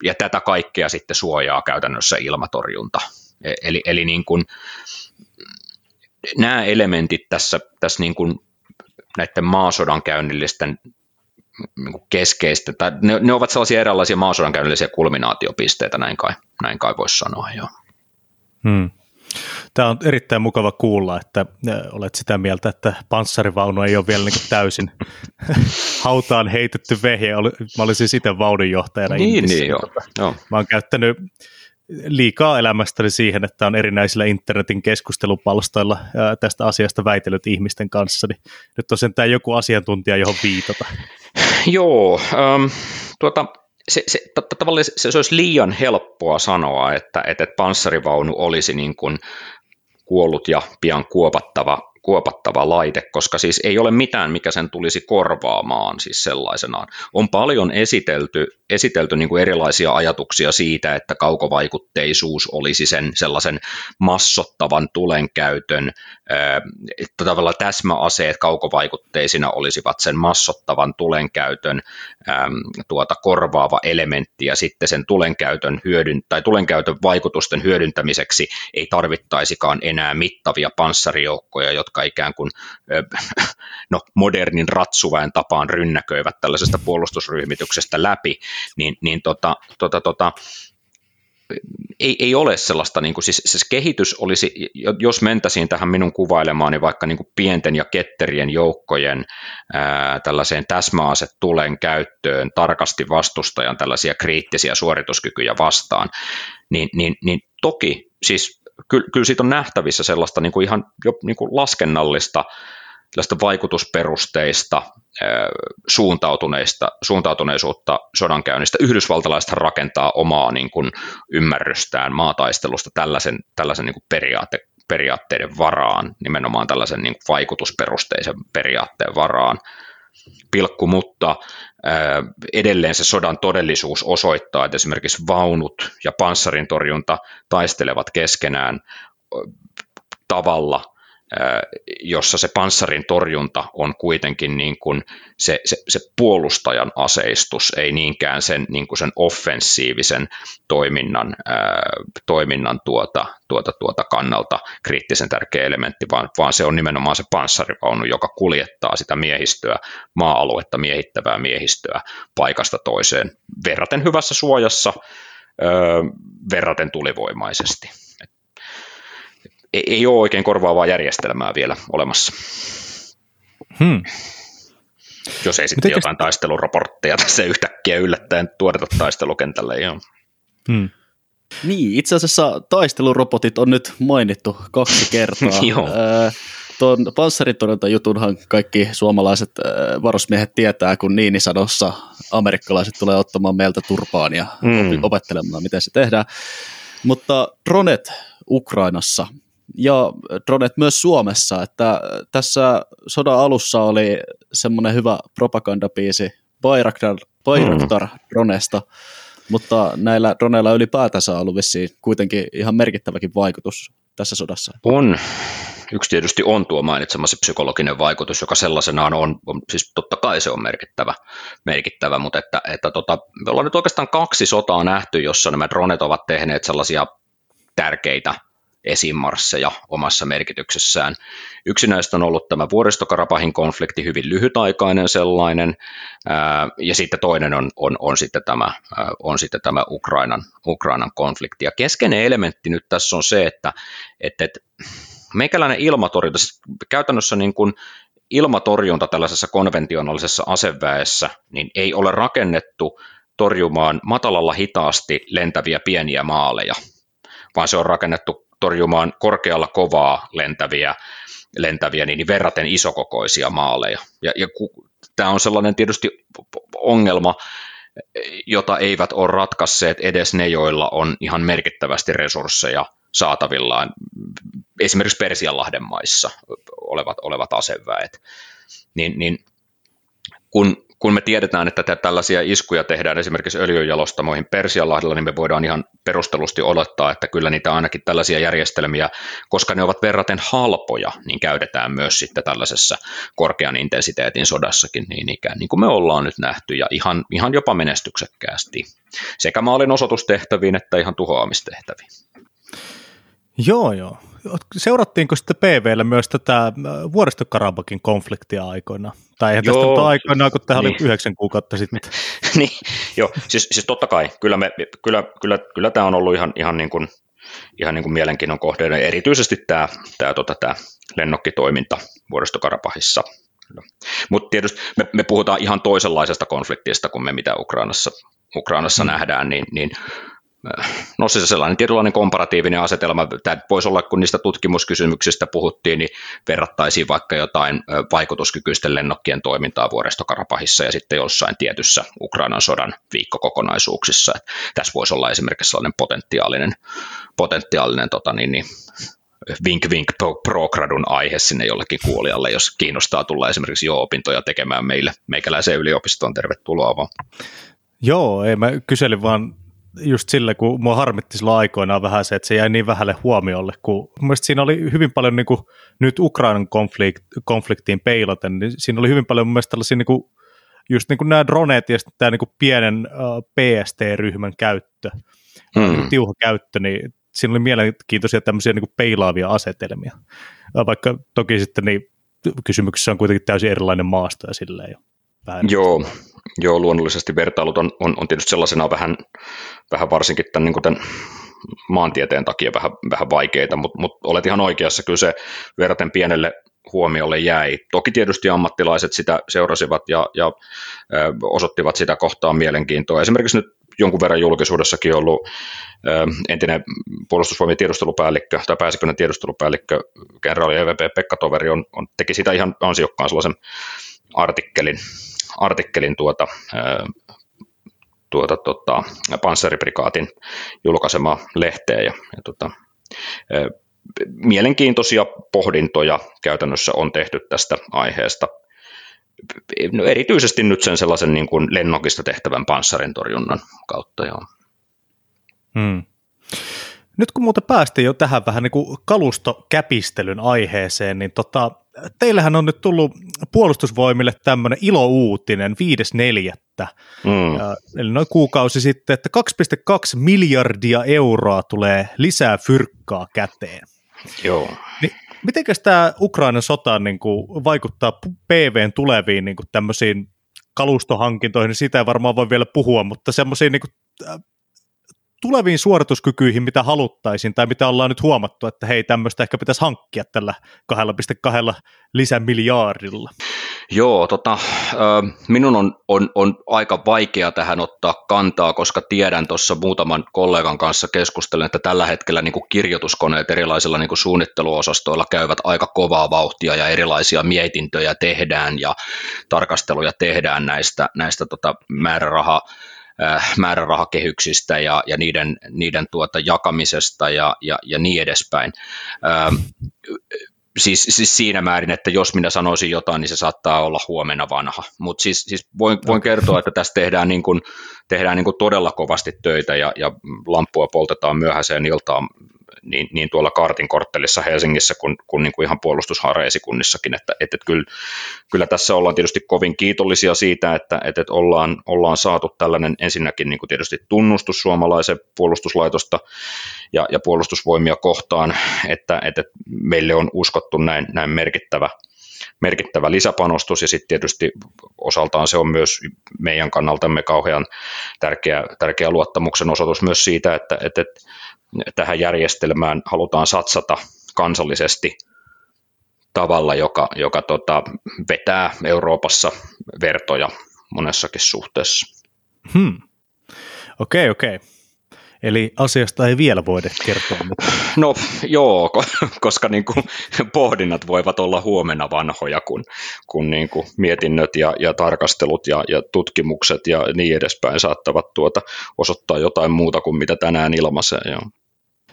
ja tätä kaikkea sitten suojaa käytännössä ilmatorjunta. E, eli, eli niin kuin, nämä elementit tässä, tässä niin kuin näiden maasodan käynnillisten niin keskeistä, tai ne, ne, ovat sellaisia erilaisia maasodan käynnillisiä kulminaatiopisteitä, näin kai, näin kai voisi sanoa. jo. Hmm. Tämä on erittäin mukava kuulla, että olet sitä mieltä, että panssarivaunu ei ole vielä niin täysin hautaan heitetty vehje. Mä olisin siis itse vaununjohtajana. Niin, niin joo. joo. Mä oon käyttänyt liikaa elämästäni siihen, että on erinäisillä internetin keskustelupalstoilla tästä asiasta väitellyt ihmisten kanssa, niin nyt on sentään joku asiantuntija, johon viitata. Joo, ähm, tuota, se, se, tavallaan se, se olisi liian helppoa sanoa, että, että panssarivaunu olisi niin kuin kuollut ja pian kuopattava kuopattava laite, koska siis ei ole mitään, mikä sen tulisi korvaamaan siis sellaisenaan. On paljon esitelty, esitelty niin kuin erilaisia ajatuksia siitä, että kaukovaikutteisuus olisi sen sellaisen massottavan tulenkäytön, että tavallaan täsmäaseet kaukovaikutteisina olisivat sen massottavan tulenkäytön tuota korvaava elementti ja sitten sen tulenkäytön, hyödyn, tai tulenkäytön vaikutusten hyödyntämiseksi ei tarvittaisikaan enää mittavia panssarijoukkoja, jotka jotka ikään kuin no, modernin ratsuväen tapaan rynnäköivät tällaisesta puolustusryhmityksestä läpi, niin, niin tota, tota, tota, ei, ei ole sellaista, niin kuin, siis, siis kehitys olisi, jos mentäisiin tähän minun kuvailemaan, niin vaikka niin kuin pienten ja ketterien joukkojen ää, tällaiseen tulen käyttöön tarkasti vastustajan tällaisia kriittisiä suorituskykyjä vastaan, niin, niin, niin toki siis kyllä, kyllä siitä on nähtävissä sellaista niin kuin ihan jo niin kuin laskennallista vaikutusperusteista suuntautuneista, suuntautuneisuutta sodankäynnistä. Yhdysvaltalaiset rakentaa omaa niin kuin, ymmärrystään maataistelusta tällaisen, tällaisen niin kuin periaate, periaatteiden varaan, nimenomaan tällaisen niin kuin vaikutusperusteisen periaatteen varaan pilkku, mutta edelleen se sodan todellisuus osoittaa, että esimerkiksi vaunut ja panssarintorjunta taistelevat keskenään tavalla, jossa se panssarin torjunta on kuitenkin niin kuin se, se, se puolustajan aseistus, ei niinkään sen, niin kuin sen offensiivisen toiminnan, ää, toiminnan tuota, tuota, tuota kannalta kriittisen tärkeä elementti, vaan, vaan se on nimenomaan se panssarivaunu, joka kuljettaa sitä miehistöä, maa-aluetta miehittävää miehistöä paikasta toiseen verraten hyvässä suojassa, ää, verraten tulivoimaisesti ei ole oikein korvaavaa järjestelmää vielä olemassa. Hmm. Jos ei sitten Mitenkäs... jotain taisteluroportteja tässä yhtäkkiä yllättäen tuodeta taistelukentälle. Joo. Hmm. Niin, itse asiassa taistelurobotit on nyt mainittu kaksi kertaa. Joo. tuon panssaritorjuntajutunhan kaikki suomalaiset varusmiehet tietää, kun Niinisadossa amerikkalaiset tulee ottamaan meiltä turpaan ja mm. opettelemaan, miten se tehdään. Mutta dronet Ukrainassa ja dronet myös Suomessa, että tässä sodan alussa oli semmoinen hyvä propagandapiisi Bayraktar, Bayraktar mm. dronesta, mutta näillä droneilla ylipäätänsä on ollut vissiin kuitenkin ihan merkittäväkin vaikutus tässä sodassa. On. Yksi tietysti on tuo mainitsemasi psykologinen vaikutus, joka sellaisenaan on, on siis totta kai se on merkittävä, merkittävä mutta että, että tota, me ollaan nyt oikeastaan kaksi sotaa nähty, jossa nämä dronet ovat tehneet sellaisia tärkeitä esimarsseja omassa merkityksessään. Yksi näistä on ollut tämä vuoristokarapahin konflikti, hyvin lyhytaikainen sellainen, ja sitten toinen on, on, on, sitten, tämä, on sitten tämä Ukrainan, Ukrainan konflikti. Ja keskeinen elementti nyt tässä on se, että, että, että meikäläinen ilmatorjunta, käytännössä niin kuin ilmatorjunta tällaisessa konventionaalisessa aseväessä, niin ei ole rakennettu torjumaan matalalla hitaasti lentäviä pieniä maaleja, vaan se on rakennettu torjumaan korkealla kovaa lentäviä, lentäviä niin, niin verraten isokokoisia maaleja. Ja, ja tämä on sellainen tietysti ongelma, jota eivät ole ratkaisseet edes ne, joilla on ihan merkittävästi resursseja saatavillaan, esimerkiksi Persianlahden maissa olevat, olevat aseväet. Niin, niin kun kun me tiedetään, että tällaisia iskuja tehdään esimerkiksi öljyjalostamoihin Persianlahdella, niin me voidaan ihan perustellusti olettaa, että kyllä niitä ainakin tällaisia järjestelmiä, koska ne ovat verraten halpoja, niin käytetään myös sitten tällaisessa korkean intensiteetin sodassakin niin ikään, niin kuin me ollaan nyt nähty, ja ihan, ihan jopa menestyksekkäästi, sekä maalin osoitustehtäviin että ihan tuhoamistehtäviin. Joo, joo seurattiinko sitten PVllä myös tätä äh, vuoristokarabakin konfliktia aikoina? Tai eihän tästä nyt aikoinaan, kun tähän niin. oli yhdeksän kuukautta sitten. niin, joo, siis, siis totta kai, kyllä, me, kyllä, kyllä, kyllä tämä on ollut ihan, ihan, niin kuin, ihan niin kuin mielenkiinnon kohdeinen, erityisesti tämä, tämä, tota, tämä lennokkitoiminta vuoristokarabahissa. Mutta tietysti me, me puhutaan ihan toisenlaisesta konfliktista kuin me, mitä Ukrainassa, Ukrainassa mm. nähdään, niin, niin no se sellainen tietynlainen komparatiivinen asetelma, tämä voisi olla, kun niistä tutkimuskysymyksistä puhuttiin, niin verrattaisiin vaikka jotain vaikutuskykyisten lennokkien toimintaa vuoristokarapahissa ja sitten jossain tietyssä Ukrainan sodan viikkokokonaisuuksissa. Tässä voisi olla esimerkiksi sellainen potentiaalinen, potentiaalinen tota niin, niin, vink vink pro-gradun aihe sinne jollekin kuulijalle, jos kiinnostaa tulla esimerkiksi jo opintoja tekemään meille meikäläiseen yliopistoon. Tervetuloa vaan. Joo, ei mä kyselin vaan just sille, kun mua harmitti silloin aikoinaan vähän se, että se jäi niin vähälle huomiolle, kun mielestäni siinä oli hyvin paljon niin kuin, nyt Ukrainan konflikt, konfliktiin peilaten, niin siinä oli hyvin paljon mun mielestä tällaisia niin kuin, just niin kuin nämä droneet ja sitten tämä niin kuin pienen uh, PST-ryhmän käyttö, mm. tiuha käyttö, niin siinä oli mielenkiintoisia tämmöisiä niin kuin peilaavia asetelmia, vaikka toki sitten niin kysymyksessä on kuitenkin täysin erilainen maasto ja silleen Vähän Joo, Joo, luonnollisesti vertailut on, on, on tietysti sellaisena vähän, vähän varsinkin tämän, niin tämän maantieteen takia vähän, vähän vaikeita, mutta mut olet ihan oikeassa, kyllä se verraten pienelle huomiolle jäi. Toki tietysti ammattilaiset sitä seurasivat ja, ja ö, osoittivat sitä kohtaan mielenkiintoa. Esimerkiksi nyt jonkun verran julkisuudessakin ollut ö, entinen puolustusvoimien tiedustelupäällikkö tai pääsiköinen tiedustelupäällikkö, kenraali EVP Pekka Toveri on, on, teki sitä ihan ansiokkaan sellaisen artikkelin, artikkelin tuota, tuota, tuota, panssariprikaatin julkaisemaa lehteä ja, ja tuota, mielenkiintoisia pohdintoja käytännössä on tehty tästä aiheesta. No, erityisesti nyt sen sellaisen niin kuin lennokista tehtävän panssarin torjunnan kautta. Joo. Hmm. Nyt kun muuten päästiin jo tähän vähän niin kuin kalustokäpistelyn aiheeseen, niin tota, teillähän on nyt tullut puolustusvoimille tämmöinen ilouutinen 5.4. Mm. eli noin kuukausi sitten, että 2,2 miljardia euroa tulee lisää fyrkkaa käteen. Joo. Niin, mitenkäs tämä Ukrainan sota niin kuin, vaikuttaa PVn tuleviin niin kuin tämmöisiin kalustohankintoihin, siitä ei varmaan voi vielä puhua, mutta semmoisiin niin kuin, tuleviin suorituskykyihin, mitä haluttaisiin tai mitä ollaan nyt huomattu, että hei, tämmöistä ehkä pitäisi hankkia tällä 2,2 lisämiljardilla? Joo, tota, minun on, on, on aika vaikea tähän ottaa kantaa, koska tiedän tuossa muutaman kollegan kanssa keskustelen, että tällä hetkellä niin kuin kirjoituskoneet erilaisilla niin kuin suunnitteluosastoilla käyvät aika kovaa vauhtia ja erilaisia mietintöjä tehdään ja tarkasteluja tehdään näistä, näistä tota määräraha määrärahakehyksistä ja, ja niiden, niiden tuota jakamisesta ja, ja, ja niin edespäin. Ähm, siis, siis siinä määrin, että jos minä sanoisin jotain, niin se saattaa olla huomenna vanha. Mutta siis, siis voin, voin kertoa, että tässä tehdään, niin kuin, tehdään niin kuin todella kovasti töitä ja, ja lamppua poltetaan myöhäiseen iltaan niin, niin tuolla Kartin korttelissa Helsingissä kuin, kuin, niin kuin ihan puolustushareesikunnissakin, että, että, kyllä, kyllä tässä ollaan tietysti kovin kiitollisia siitä, että, että ollaan, ollaan saatu tällainen ensinnäkin niin kuin tietysti tunnustus suomalaisen puolustuslaitosta ja, ja puolustusvoimia kohtaan, että, että meille on uskottu näin, näin merkittävä merkittävä lisäpanostus. Ja sitten tietysti osaltaan se on myös meidän kannaltamme kauhean tärkeä, tärkeä luottamuksen osoitus myös siitä, että, että, että tähän järjestelmään halutaan satsata, kansallisesti tavalla, joka, joka tota, vetää Euroopassa vertoja monessakin suhteessa. Hmm. Okei, okay, okei. Okay. Eli asiasta ei vielä voida kertoa mitään. No joo, koska niin kuin, pohdinnat voivat olla huomenna vanhoja, kun, kun niin kuin mietinnöt ja, ja tarkastelut ja, ja tutkimukset ja niin edespäin saattavat tuota osoittaa jotain muuta kuin mitä tänään ilmaisee. Joo.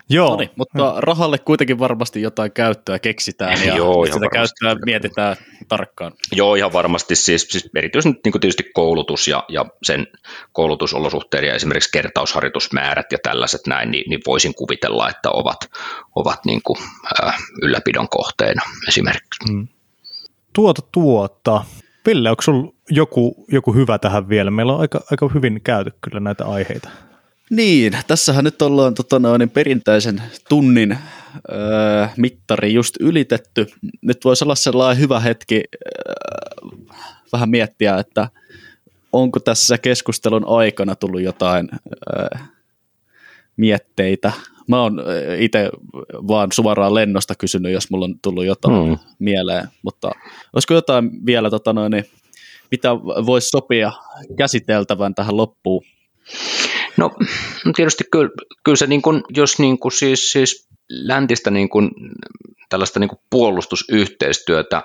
Joo. Noniin, mutta rahalle kuitenkin varmasti jotain käyttöä keksitään ja Joo, sitä varmasti. käyttöä mietitään tarkkaan. Joo, ihan varmasti. Siis, siis erityisesti niin tietysti koulutus ja, ja sen koulutusolosuhteiden ja esimerkiksi kertausharjoitusmäärät ja tällaiset näin, niin, niin voisin kuvitella, että ovat, ovat niin kuin, äh, ylläpidon kohteena esimerkiksi. Hmm. Tuota tuota. Ville, onko sinulla joku, joku hyvä tähän vielä? Meillä on aika, aika hyvin käyty kyllä näitä aiheita. Niin, tässähän nyt ollaan tota, noin, perinteisen tunnin öö, mittari just ylitetty. Nyt voisi olla sellainen hyvä hetki öö, vähän miettiä, että onko tässä keskustelun aikana tullut jotain öö, mietteitä. Mä oon itse vaan suoraan lennosta kysynyt, jos mulla on tullut jotain hmm. mieleen, mutta olisiko jotain vielä, tota noin, mitä voisi sopia käsiteltävän tähän loppuun? No tietysti kyllä, kyllä se niin kuin, jos niin kuin siis, siis läntistä niin kuin, tällaista niin kuin puolustusyhteistyötä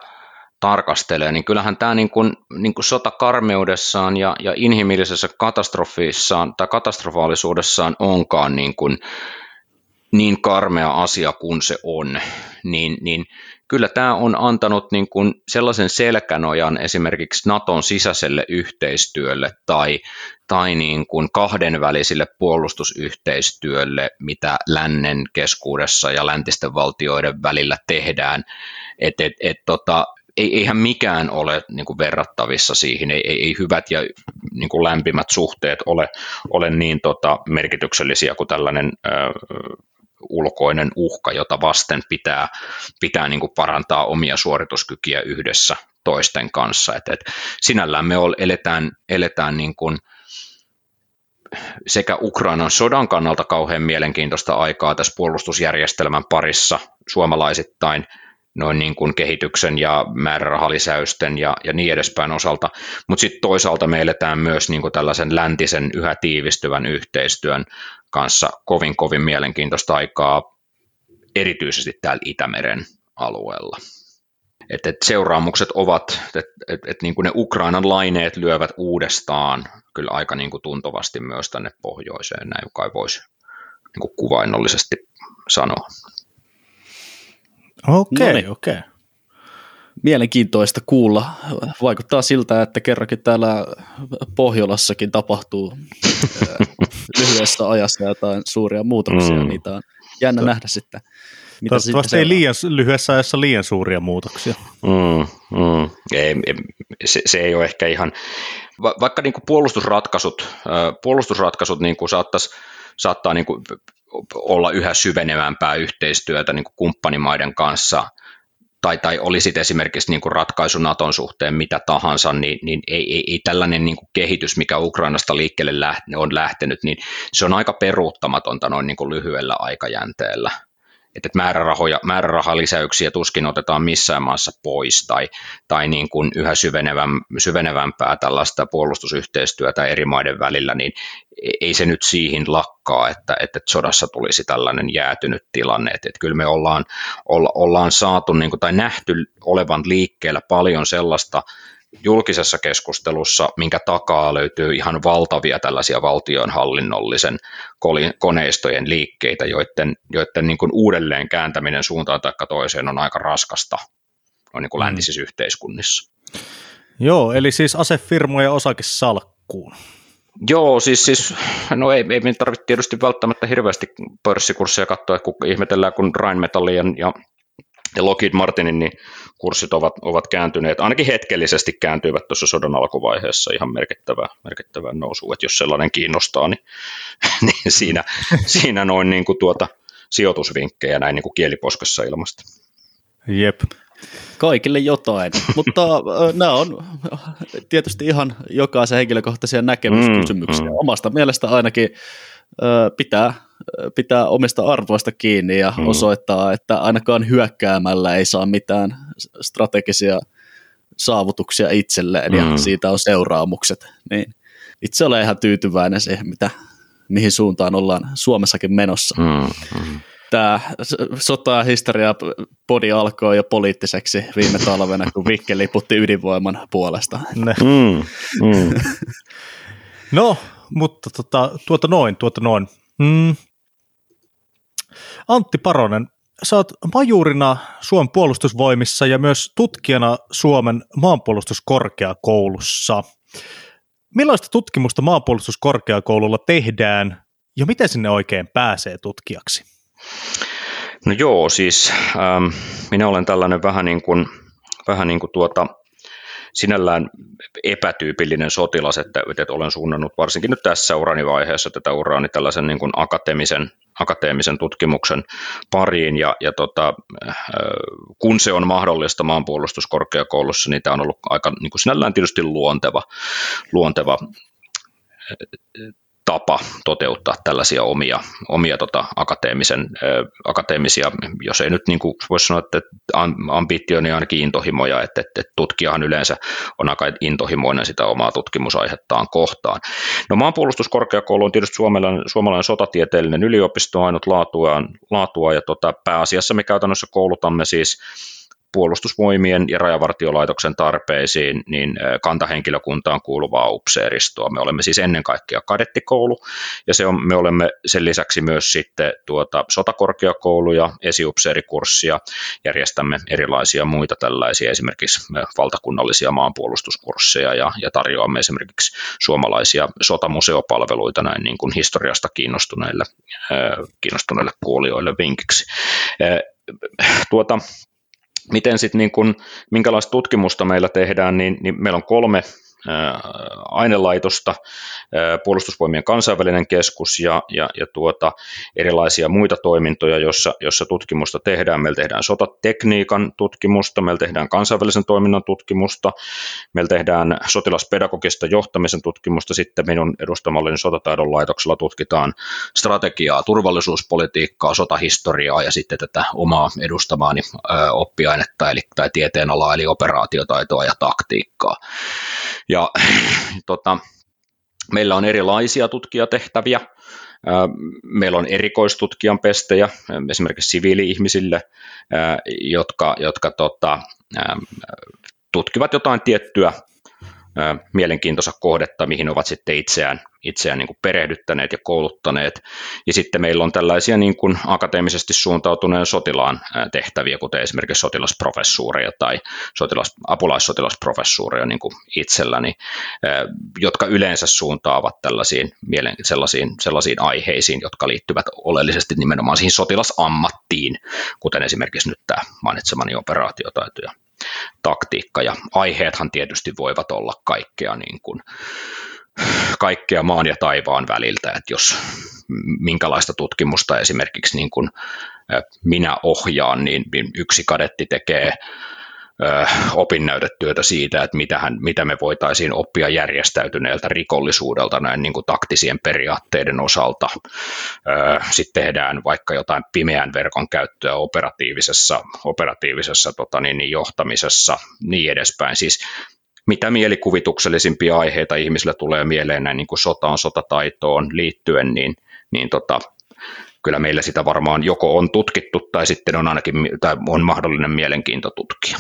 tarkastelee, niin kyllähän tämä niin kuin, niin kuin sota karmeudessaan ja, ja inhimillisessä katastrofissaan tai katastrofaalisuudessaan onkaan niin, kuin, niin karmea asia kuin se on, niin, niin kyllä tämä on antanut niin kuin sellaisen selkänojan esimerkiksi Naton sisäiselle yhteistyölle tai, tai niin kuin kahdenvälisille puolustusyhteistyölle, mitä lännen keskuudessa ja läntisten valtioiden välillä tehdään. Et, et, et, tota, ei, eihän mikään ole niin kuin verrattavissa siihen, ei, ei, ei hyvät ja niin kuin lämpimät suhteet ole, ole niin tota, merkityksellisiä kuin tällainen ö, ulkoinen uhka, jota vasten pitää, pitää niin kuin parantaa omia suorituskykyjä yhdessä toisten kanssa. Et, et sinällään me eletään, eletään niin kuin sekä Ukrainan sodan kannalta kauhean mielenkiintoista aikaa tässä puolustusjärjestelmän parissa suomalaisittain – noin niin kuin kehityksen ja määrärahalisäysten ja, ja niin edespäin osalta, mutta sitten toisaalta me eletään myös niin kuin tällaisen läntisen yhä tiivistyvän yhteistyön kanssa kovin kovin mielenkiintoista aikaa, erityisesti täällä Itämeren alueella. Et, et seuraamukset ovat, että et, et, niin kuin ne Ukrainan laineet lyövät uudestaan kyllä aika niin kuin tuntuvasti myös tänne pohjoiseen, näin kai voisi niin kuin kuvainnollisesti sanoa. Okei, okay, okei. Okay. Mielenkiintoista kuulla. Vaikuttaa siltä, että kerrankin täällä Pohjolassakin tapahtuu lyhyessä ajassa jotain suuria muutoksia. Mm. Niitä on jännä to- nähdä sitten. Mitä Toivottavasti ei liian, lyhyessä ajassa liian suuria muutoksia. Mm, mm. Ei, se, se ei ole ehkä ihan, va, vaikka niin kuin puolustusratkaisut, puolustusratkaisut niin kuin saattaisi, saattaa niin kuin olla yhä syvenevämpää yhteistyötä niin kuin kumppanimaiden kanssa, tai, tai olisi esimerkiksi niin kuin ratkaisu Naton suhteen mitä tahansa, niin, niin ei, ei, ei tällainen niin kuin kehitys, mikä Ukrainasta liikkeelle läht, on lähtenyt, niin se on aika peruuttamatonta noin niin kuin lyhyellä aikajänteellä että määrärahoja, määrärahalisäyksiä tuskin otetaan missään maassa pois tai, tai niin kuin yhä syveneväm, syvenevämpää tällaista puolustusyhteistyötä eri maiden välillä, niin ei se nyt siihen lakkaa, että, että sodassa tulisi tällainen jäätynyt tilanne. Että, että kyllä me ollaan, olla, ollaan saatu niin kuin, tai nähty olevan liikkeellä paljon sellaista julkisessa keskustelussa, minkä takaa löytyy ihan valtavia tällaisia valtionhallinnollisen koneistojen liikkeitä, joiden, joiden niin kuin uudelleen kääntäminen suuntaan tai toiseen on aika raskasta on niin kuin mm. läntisissä yhteiskunnissa. Joo, eli siis asefirmoja osake salkkuun. Joo, siis, siis no ei, ei tarvitse tietysti välttämättä hirveästi pörssikursseja katsoa, kun ihmetellään, kun Rheinmetallien ja ja Lockheed Martinin niin kurssit ovat, ovat kääntyneet, ainakin hetkellisesti kääntyivät tuossa sodan alkuvaiheessa ihan merkittävää, merkittävää nousua, että jos sellainen kiinnostaa, niin, niin siinä, siinä noin niin kuin tuota sijoitusvinkkejä näin niin kuin kieliposkessa ilmasta. Jep. Kaikille jotain, mutta nämä on tietysti ihan jokaisen henkilökohtaisia näkemyskysymyksiä. Mm, mm. Omasta mielestä ainakin pitää pitää omista arvoista kiinni ja hmm. osoittaa, että ainakaan hyökkäämällä ei saa mitään strategisia saavutuksia itselleen ja hmm. siitä on seuraamukset. Niin itse olen ihan tyytyväinen siihen, mitä, mihin suuntaan ollaan Suomessakin menossa. Hmm. Hmm tämä sota historia podi alkoi jo poliittiseksi viime talvena, kun Vikke liputti ydinvoiman puolesta. Mm, mm. no, mutta tota, tuota noin, tuota noin. Mm. Antti Paronen, oot majurina Suomen puolustusvoimissa ja myös tutkijana Suomen maanpuolustuskorkeakoulussa. Millaista tutkimusta maanpuolustuskorkeakoululla tehdään ja miten sinne oikein pääsee tutkijaksi? No joo, siis ähm, minä olen tällainen vähän niin kuin, vähän niin kuin tuota, sinällään epätyypillinen sotilas, että, että olen suunnannut varsinkin nyt tässä urani vaiheessa tätä uraani tällaisen niin kuin akateemisen, akateemisen tutkimuksen pariin, ja, ja tota, äh, kun se on mahdollista maanpuolustuskorkeakoulussa, niin tämä on ollut aika niin kuin sinällään tietysti luonteva, luonteva tapa toteuttaa tällaisia omia, omia tota, akateemisen, ä, akateemisia, jos ei nyt niin kuin voisi sanoa, että ambitio, niin ainakin intohimoja, että, että, että tutkijahan yleensä on aika intohimoinen sitä omaa tutkimusaihettaan kohtaan. No maanpuolustuskorkeakoulu on tietysti suomalainen, suomalainen sotatieteellinen yliopisto ainut laatua, laatua ja tota, pääasiassa me käytännössä koulutamme siis puolustusvoimien ja rajavartiolaitoksen tarpeisiin niin kantahenkilökuntaan kuuluvaa upseeristoa. Me olemme siis ennen kaikkea kadettikoulu ja se on, me olemme sen lisäksi myös sitten tuota, sotakorkeakouluja, esiupseerikurssia, järjestämme erilaisia muita tällaisia esimerkiksi valtakunnallisia maanpuolustuskursseja ja, ja tarjoamme esimerkiksi suomalaisia sotamuseopalveluita näin niin kuin historiasta kiinnostuneille, kiinnostuneille kuulijoille vinkiksi. Tuota, miten sitten niin kun, minkälaista tutkimusta meillä tehdään, niin, niin meillä on kolme ainelaitosta, puolustusvoimien kansainvälinen keskus ja, ja, ja tuota, erilaisia muita toimintoja, jossa, jossa tutkimusta tehdään. Meillä tehdään sotatekniikan tutkimusta, meillä tehdään kansainvälisen toiminnan tutkimusta, meillä tehdään sotilaspedagogista johtamisen tutkimusta, sitten minun edustamalleni sotataidon laitoksella tutkitaan strategiaa, turvallisuuspolitiikkaa, sotahistoriaa ja sitten tätä omaa edustamaani oppiainetta eli, tai tieteenalaa eli operaatiotaitoa ja taktiikkaa. Ja tota, meillä on erilaisia tutkijatehtäviä. Meillä on erikoistutkijan pestejä esimerkiksi siviili-ihmisille, jotka, jotka tota, tutkivat jotain tiettyä mielenkiintoista kohdetta, mihin ovat sitten itseään, itseään niin kuin perehdyttäneet ja kouluttaneet. Ja sitten meillä on tällaisia niin kuin akateemisesti suuntautuneen sotilaan tehtäviä, kuten esimerkiksi sotilasprofessuureja tai sotilas, apulaissotilasprofessuureja niin kuin itselläni, jotka yleensä suuntaavat tällaisiin, sellaisiin, sellaisiin aiheisiin, jotka liittyvät oleellisesti nimenomaan siihen sotilasammattiin, kuten esimerkiksi nyt tämä mainitsemani operaatiotaito ja taktiikka ja aiheethan tietysti voivat olla kaikkea niin kuin, kaikkea maan ja taivaan väliltä, että jos minkälaista tutkimusta esimerkiksi niin kuin minä ohjaan, niin yksi kadetti tekee opinnäytetyötä siitä, että mitä, hän, mitä me voitaisiin oppia järjestäytyneeltä rikollisuudelta näin niin kuin taktisien periaatteiden osalta. Sitten tehdään vaikka jotain pimeän verkon käyttöä operatiivisessa, operatiivisessa tota niin, niin johtamisessa, niin edespäin. Siis mitä mielikuvituksellisimpia aiheita ihmisille tulee mieleen näin niin kuin sotaan, sotataitoon liittyen, niin, niin tota, kyllä meillä sitä varmaan joko on tutkittu tai sitten on ainakin tai on mahdollinen mielenkiinto tutkia.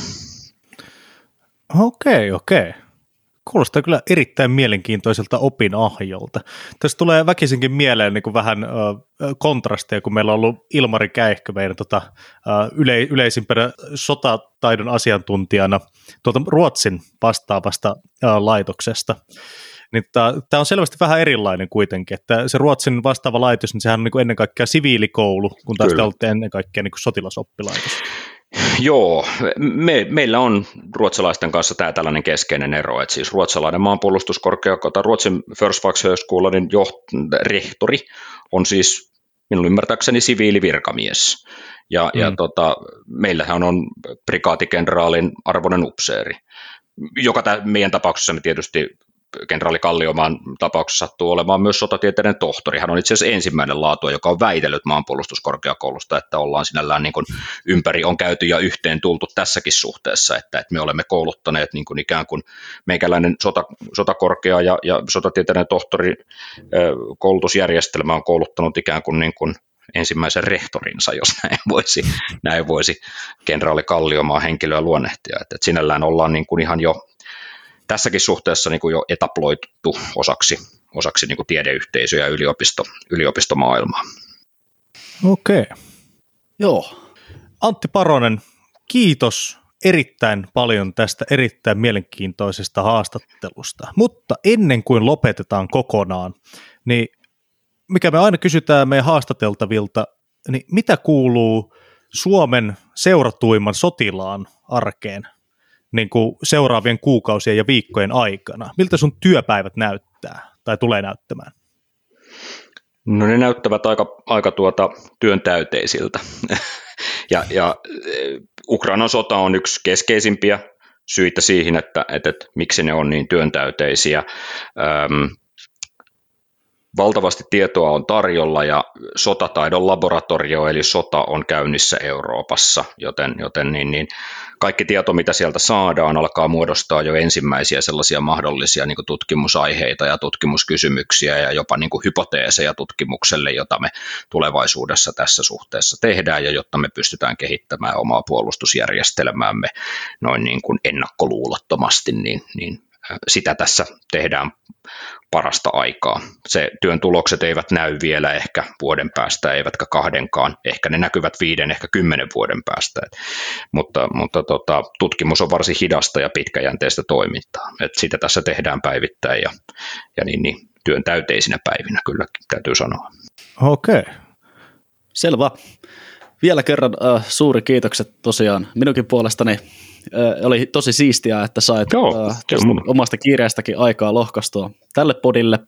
Okei, okei. Kuulostaa kyllä erittäin mielenkiintoiselta opinahjolta. Tässä tulee väkisinkin mieleen niin kuin vähän ö, kontrasteja, kun meillä on ollut Ilmari Käihkö meidän tota, yle, yleisimpänä sotataidon asiantuntijana tuolta Ruotsin vastaavasta ö, laitoksesta. Niin tämä on selvästi vähän erilainen kuitenkin, että se Ruotsin vastaava laitos, niin sehän on niin kuin ennen kaikkea siviilikoulu, kun taas te olette ennen kaikkea niin kuin sotilasoppilaitos. Joo, me, meillä on ruotsalaisten kanssa tämä tällainen keskeinen ero, että siis ruotsalainen maanpuolustuskorkeakoulu tai Ruotsin First Högskolan joht, rehtori on siis minun ymmärtääkseni siviilivirkamies. Ja, mm. ja tota, meillähän on prikaatikenraalin arvoinen upseeri, joka tämän, meidän tapauksessa me tietysti kenraali Kalliomaan tapauksessa sattuu olemaan myös sotatieteiden tohtori. Hän on itse asiassa ensimmäinen laatua, joka on väitellyt maanpuolustuskorkeakoulusta, että ollaan sinällään niin kuin ympäri on käyty ja yhteen tultu tässäkin suhteessa, että, että me olemme kouluttaneet niin kuin ikään kuin meikäläinen sota, sotakorkea ja, ja sotatieteiden tohtori koulutusjärjestelmä on kouluttanut ikään kuin, niin kuin ensimmäisen rehtorinsa, jos näin voisi, näin voisi kenraali Kalliomaa henkilöä luonnehtia. Että, että sinällään ollaan niin kuin ihan jo tässäkin suhteessa niin kuin jo etaploitu osaksi, osaksi niin kuin tiedeyhteisö ja yliopisto, yliopistomaailmaa. Okei. Joo. Antti Paronen, kiitos erittäin paljon tästä erittäin mielenkiintoisesta haastattelusta. Mutta ennen kuin lopetetaan kokonaan, niin mikä me aina kysytään meidän haastateltavilta, niin mitä kuuluu Suomen seuratuimman sotilaan arkeen niin kuin seuraavien kuukausien ja viikkojen aikana? Miltä sun työpäivät näyttää tai tulee näyttämään? No ne näyttävät aika, aika tuota työntäyteisiltä. ja, ja Ukrainan sota on yksi keskeisimpiä syitä siihen, että, että, että miksi ne on niin työntäyteisiä. Öm, Valtavasti tietoa on tarjolla ja sotataidon laboratorio eli sota on käynnissä Euroopassa, joten, joten niin, niin kaikki tieto, mitä sieltä saadaan, alkaa muodostaa jo ensimmäisiä sellaisia mahdollisia niin tutkimusaiheita ja tutkimuskysymyksiä ja jopa niin hypoteeseja tutkimukselle, jota me tulevaisuudessa tässä suhteessa tehdään ja jotta me pystytään kehittämään omaa puolustusjärjestelmäämme noin niin kuin ennakkoluulottomasti, niin, niin sitä tässä tehdään parasta aikaa. Se työn tulokset eivät näy vielä ehkä vuoden päästä, eivätkä kahdenkaan. Ehkä ne näkyvät viiden, ehkä kymmenen vuoden päästä. Et, mutta mutta tota, tutkimus on varsin hidasta ja pitkäjänteistä toimintaa. Et sitä tässä tehdään päivittäin ja, ja niin, niin, työn täyteisinä päivinä kyllä täytyy sanoa. Okei. Okay. Selvä. Vielä kerran äh, suuri kiitokset tosiaan minunkin puolestani oli tosi siistiä, että sait Joo, äh, omasta kiireestäkin aikaa lohkastua tälle podille.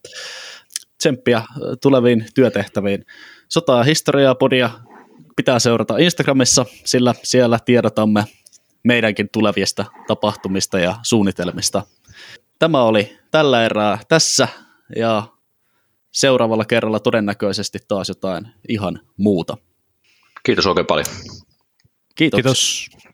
Tsemppiä tuleviin työtehtäviin. Sotaa historiaa podia pitää seurata Instagramissa, sillä siellä tiedotamme meidänkin tulevista tapahtumista ja suunnitelmista. Tämä oli tällä erää tässä ja seuraavalla kerralla todennäköisesti taas jotain ihan muuta. Kiitos oikein paljon. Kiitos. Kiitos.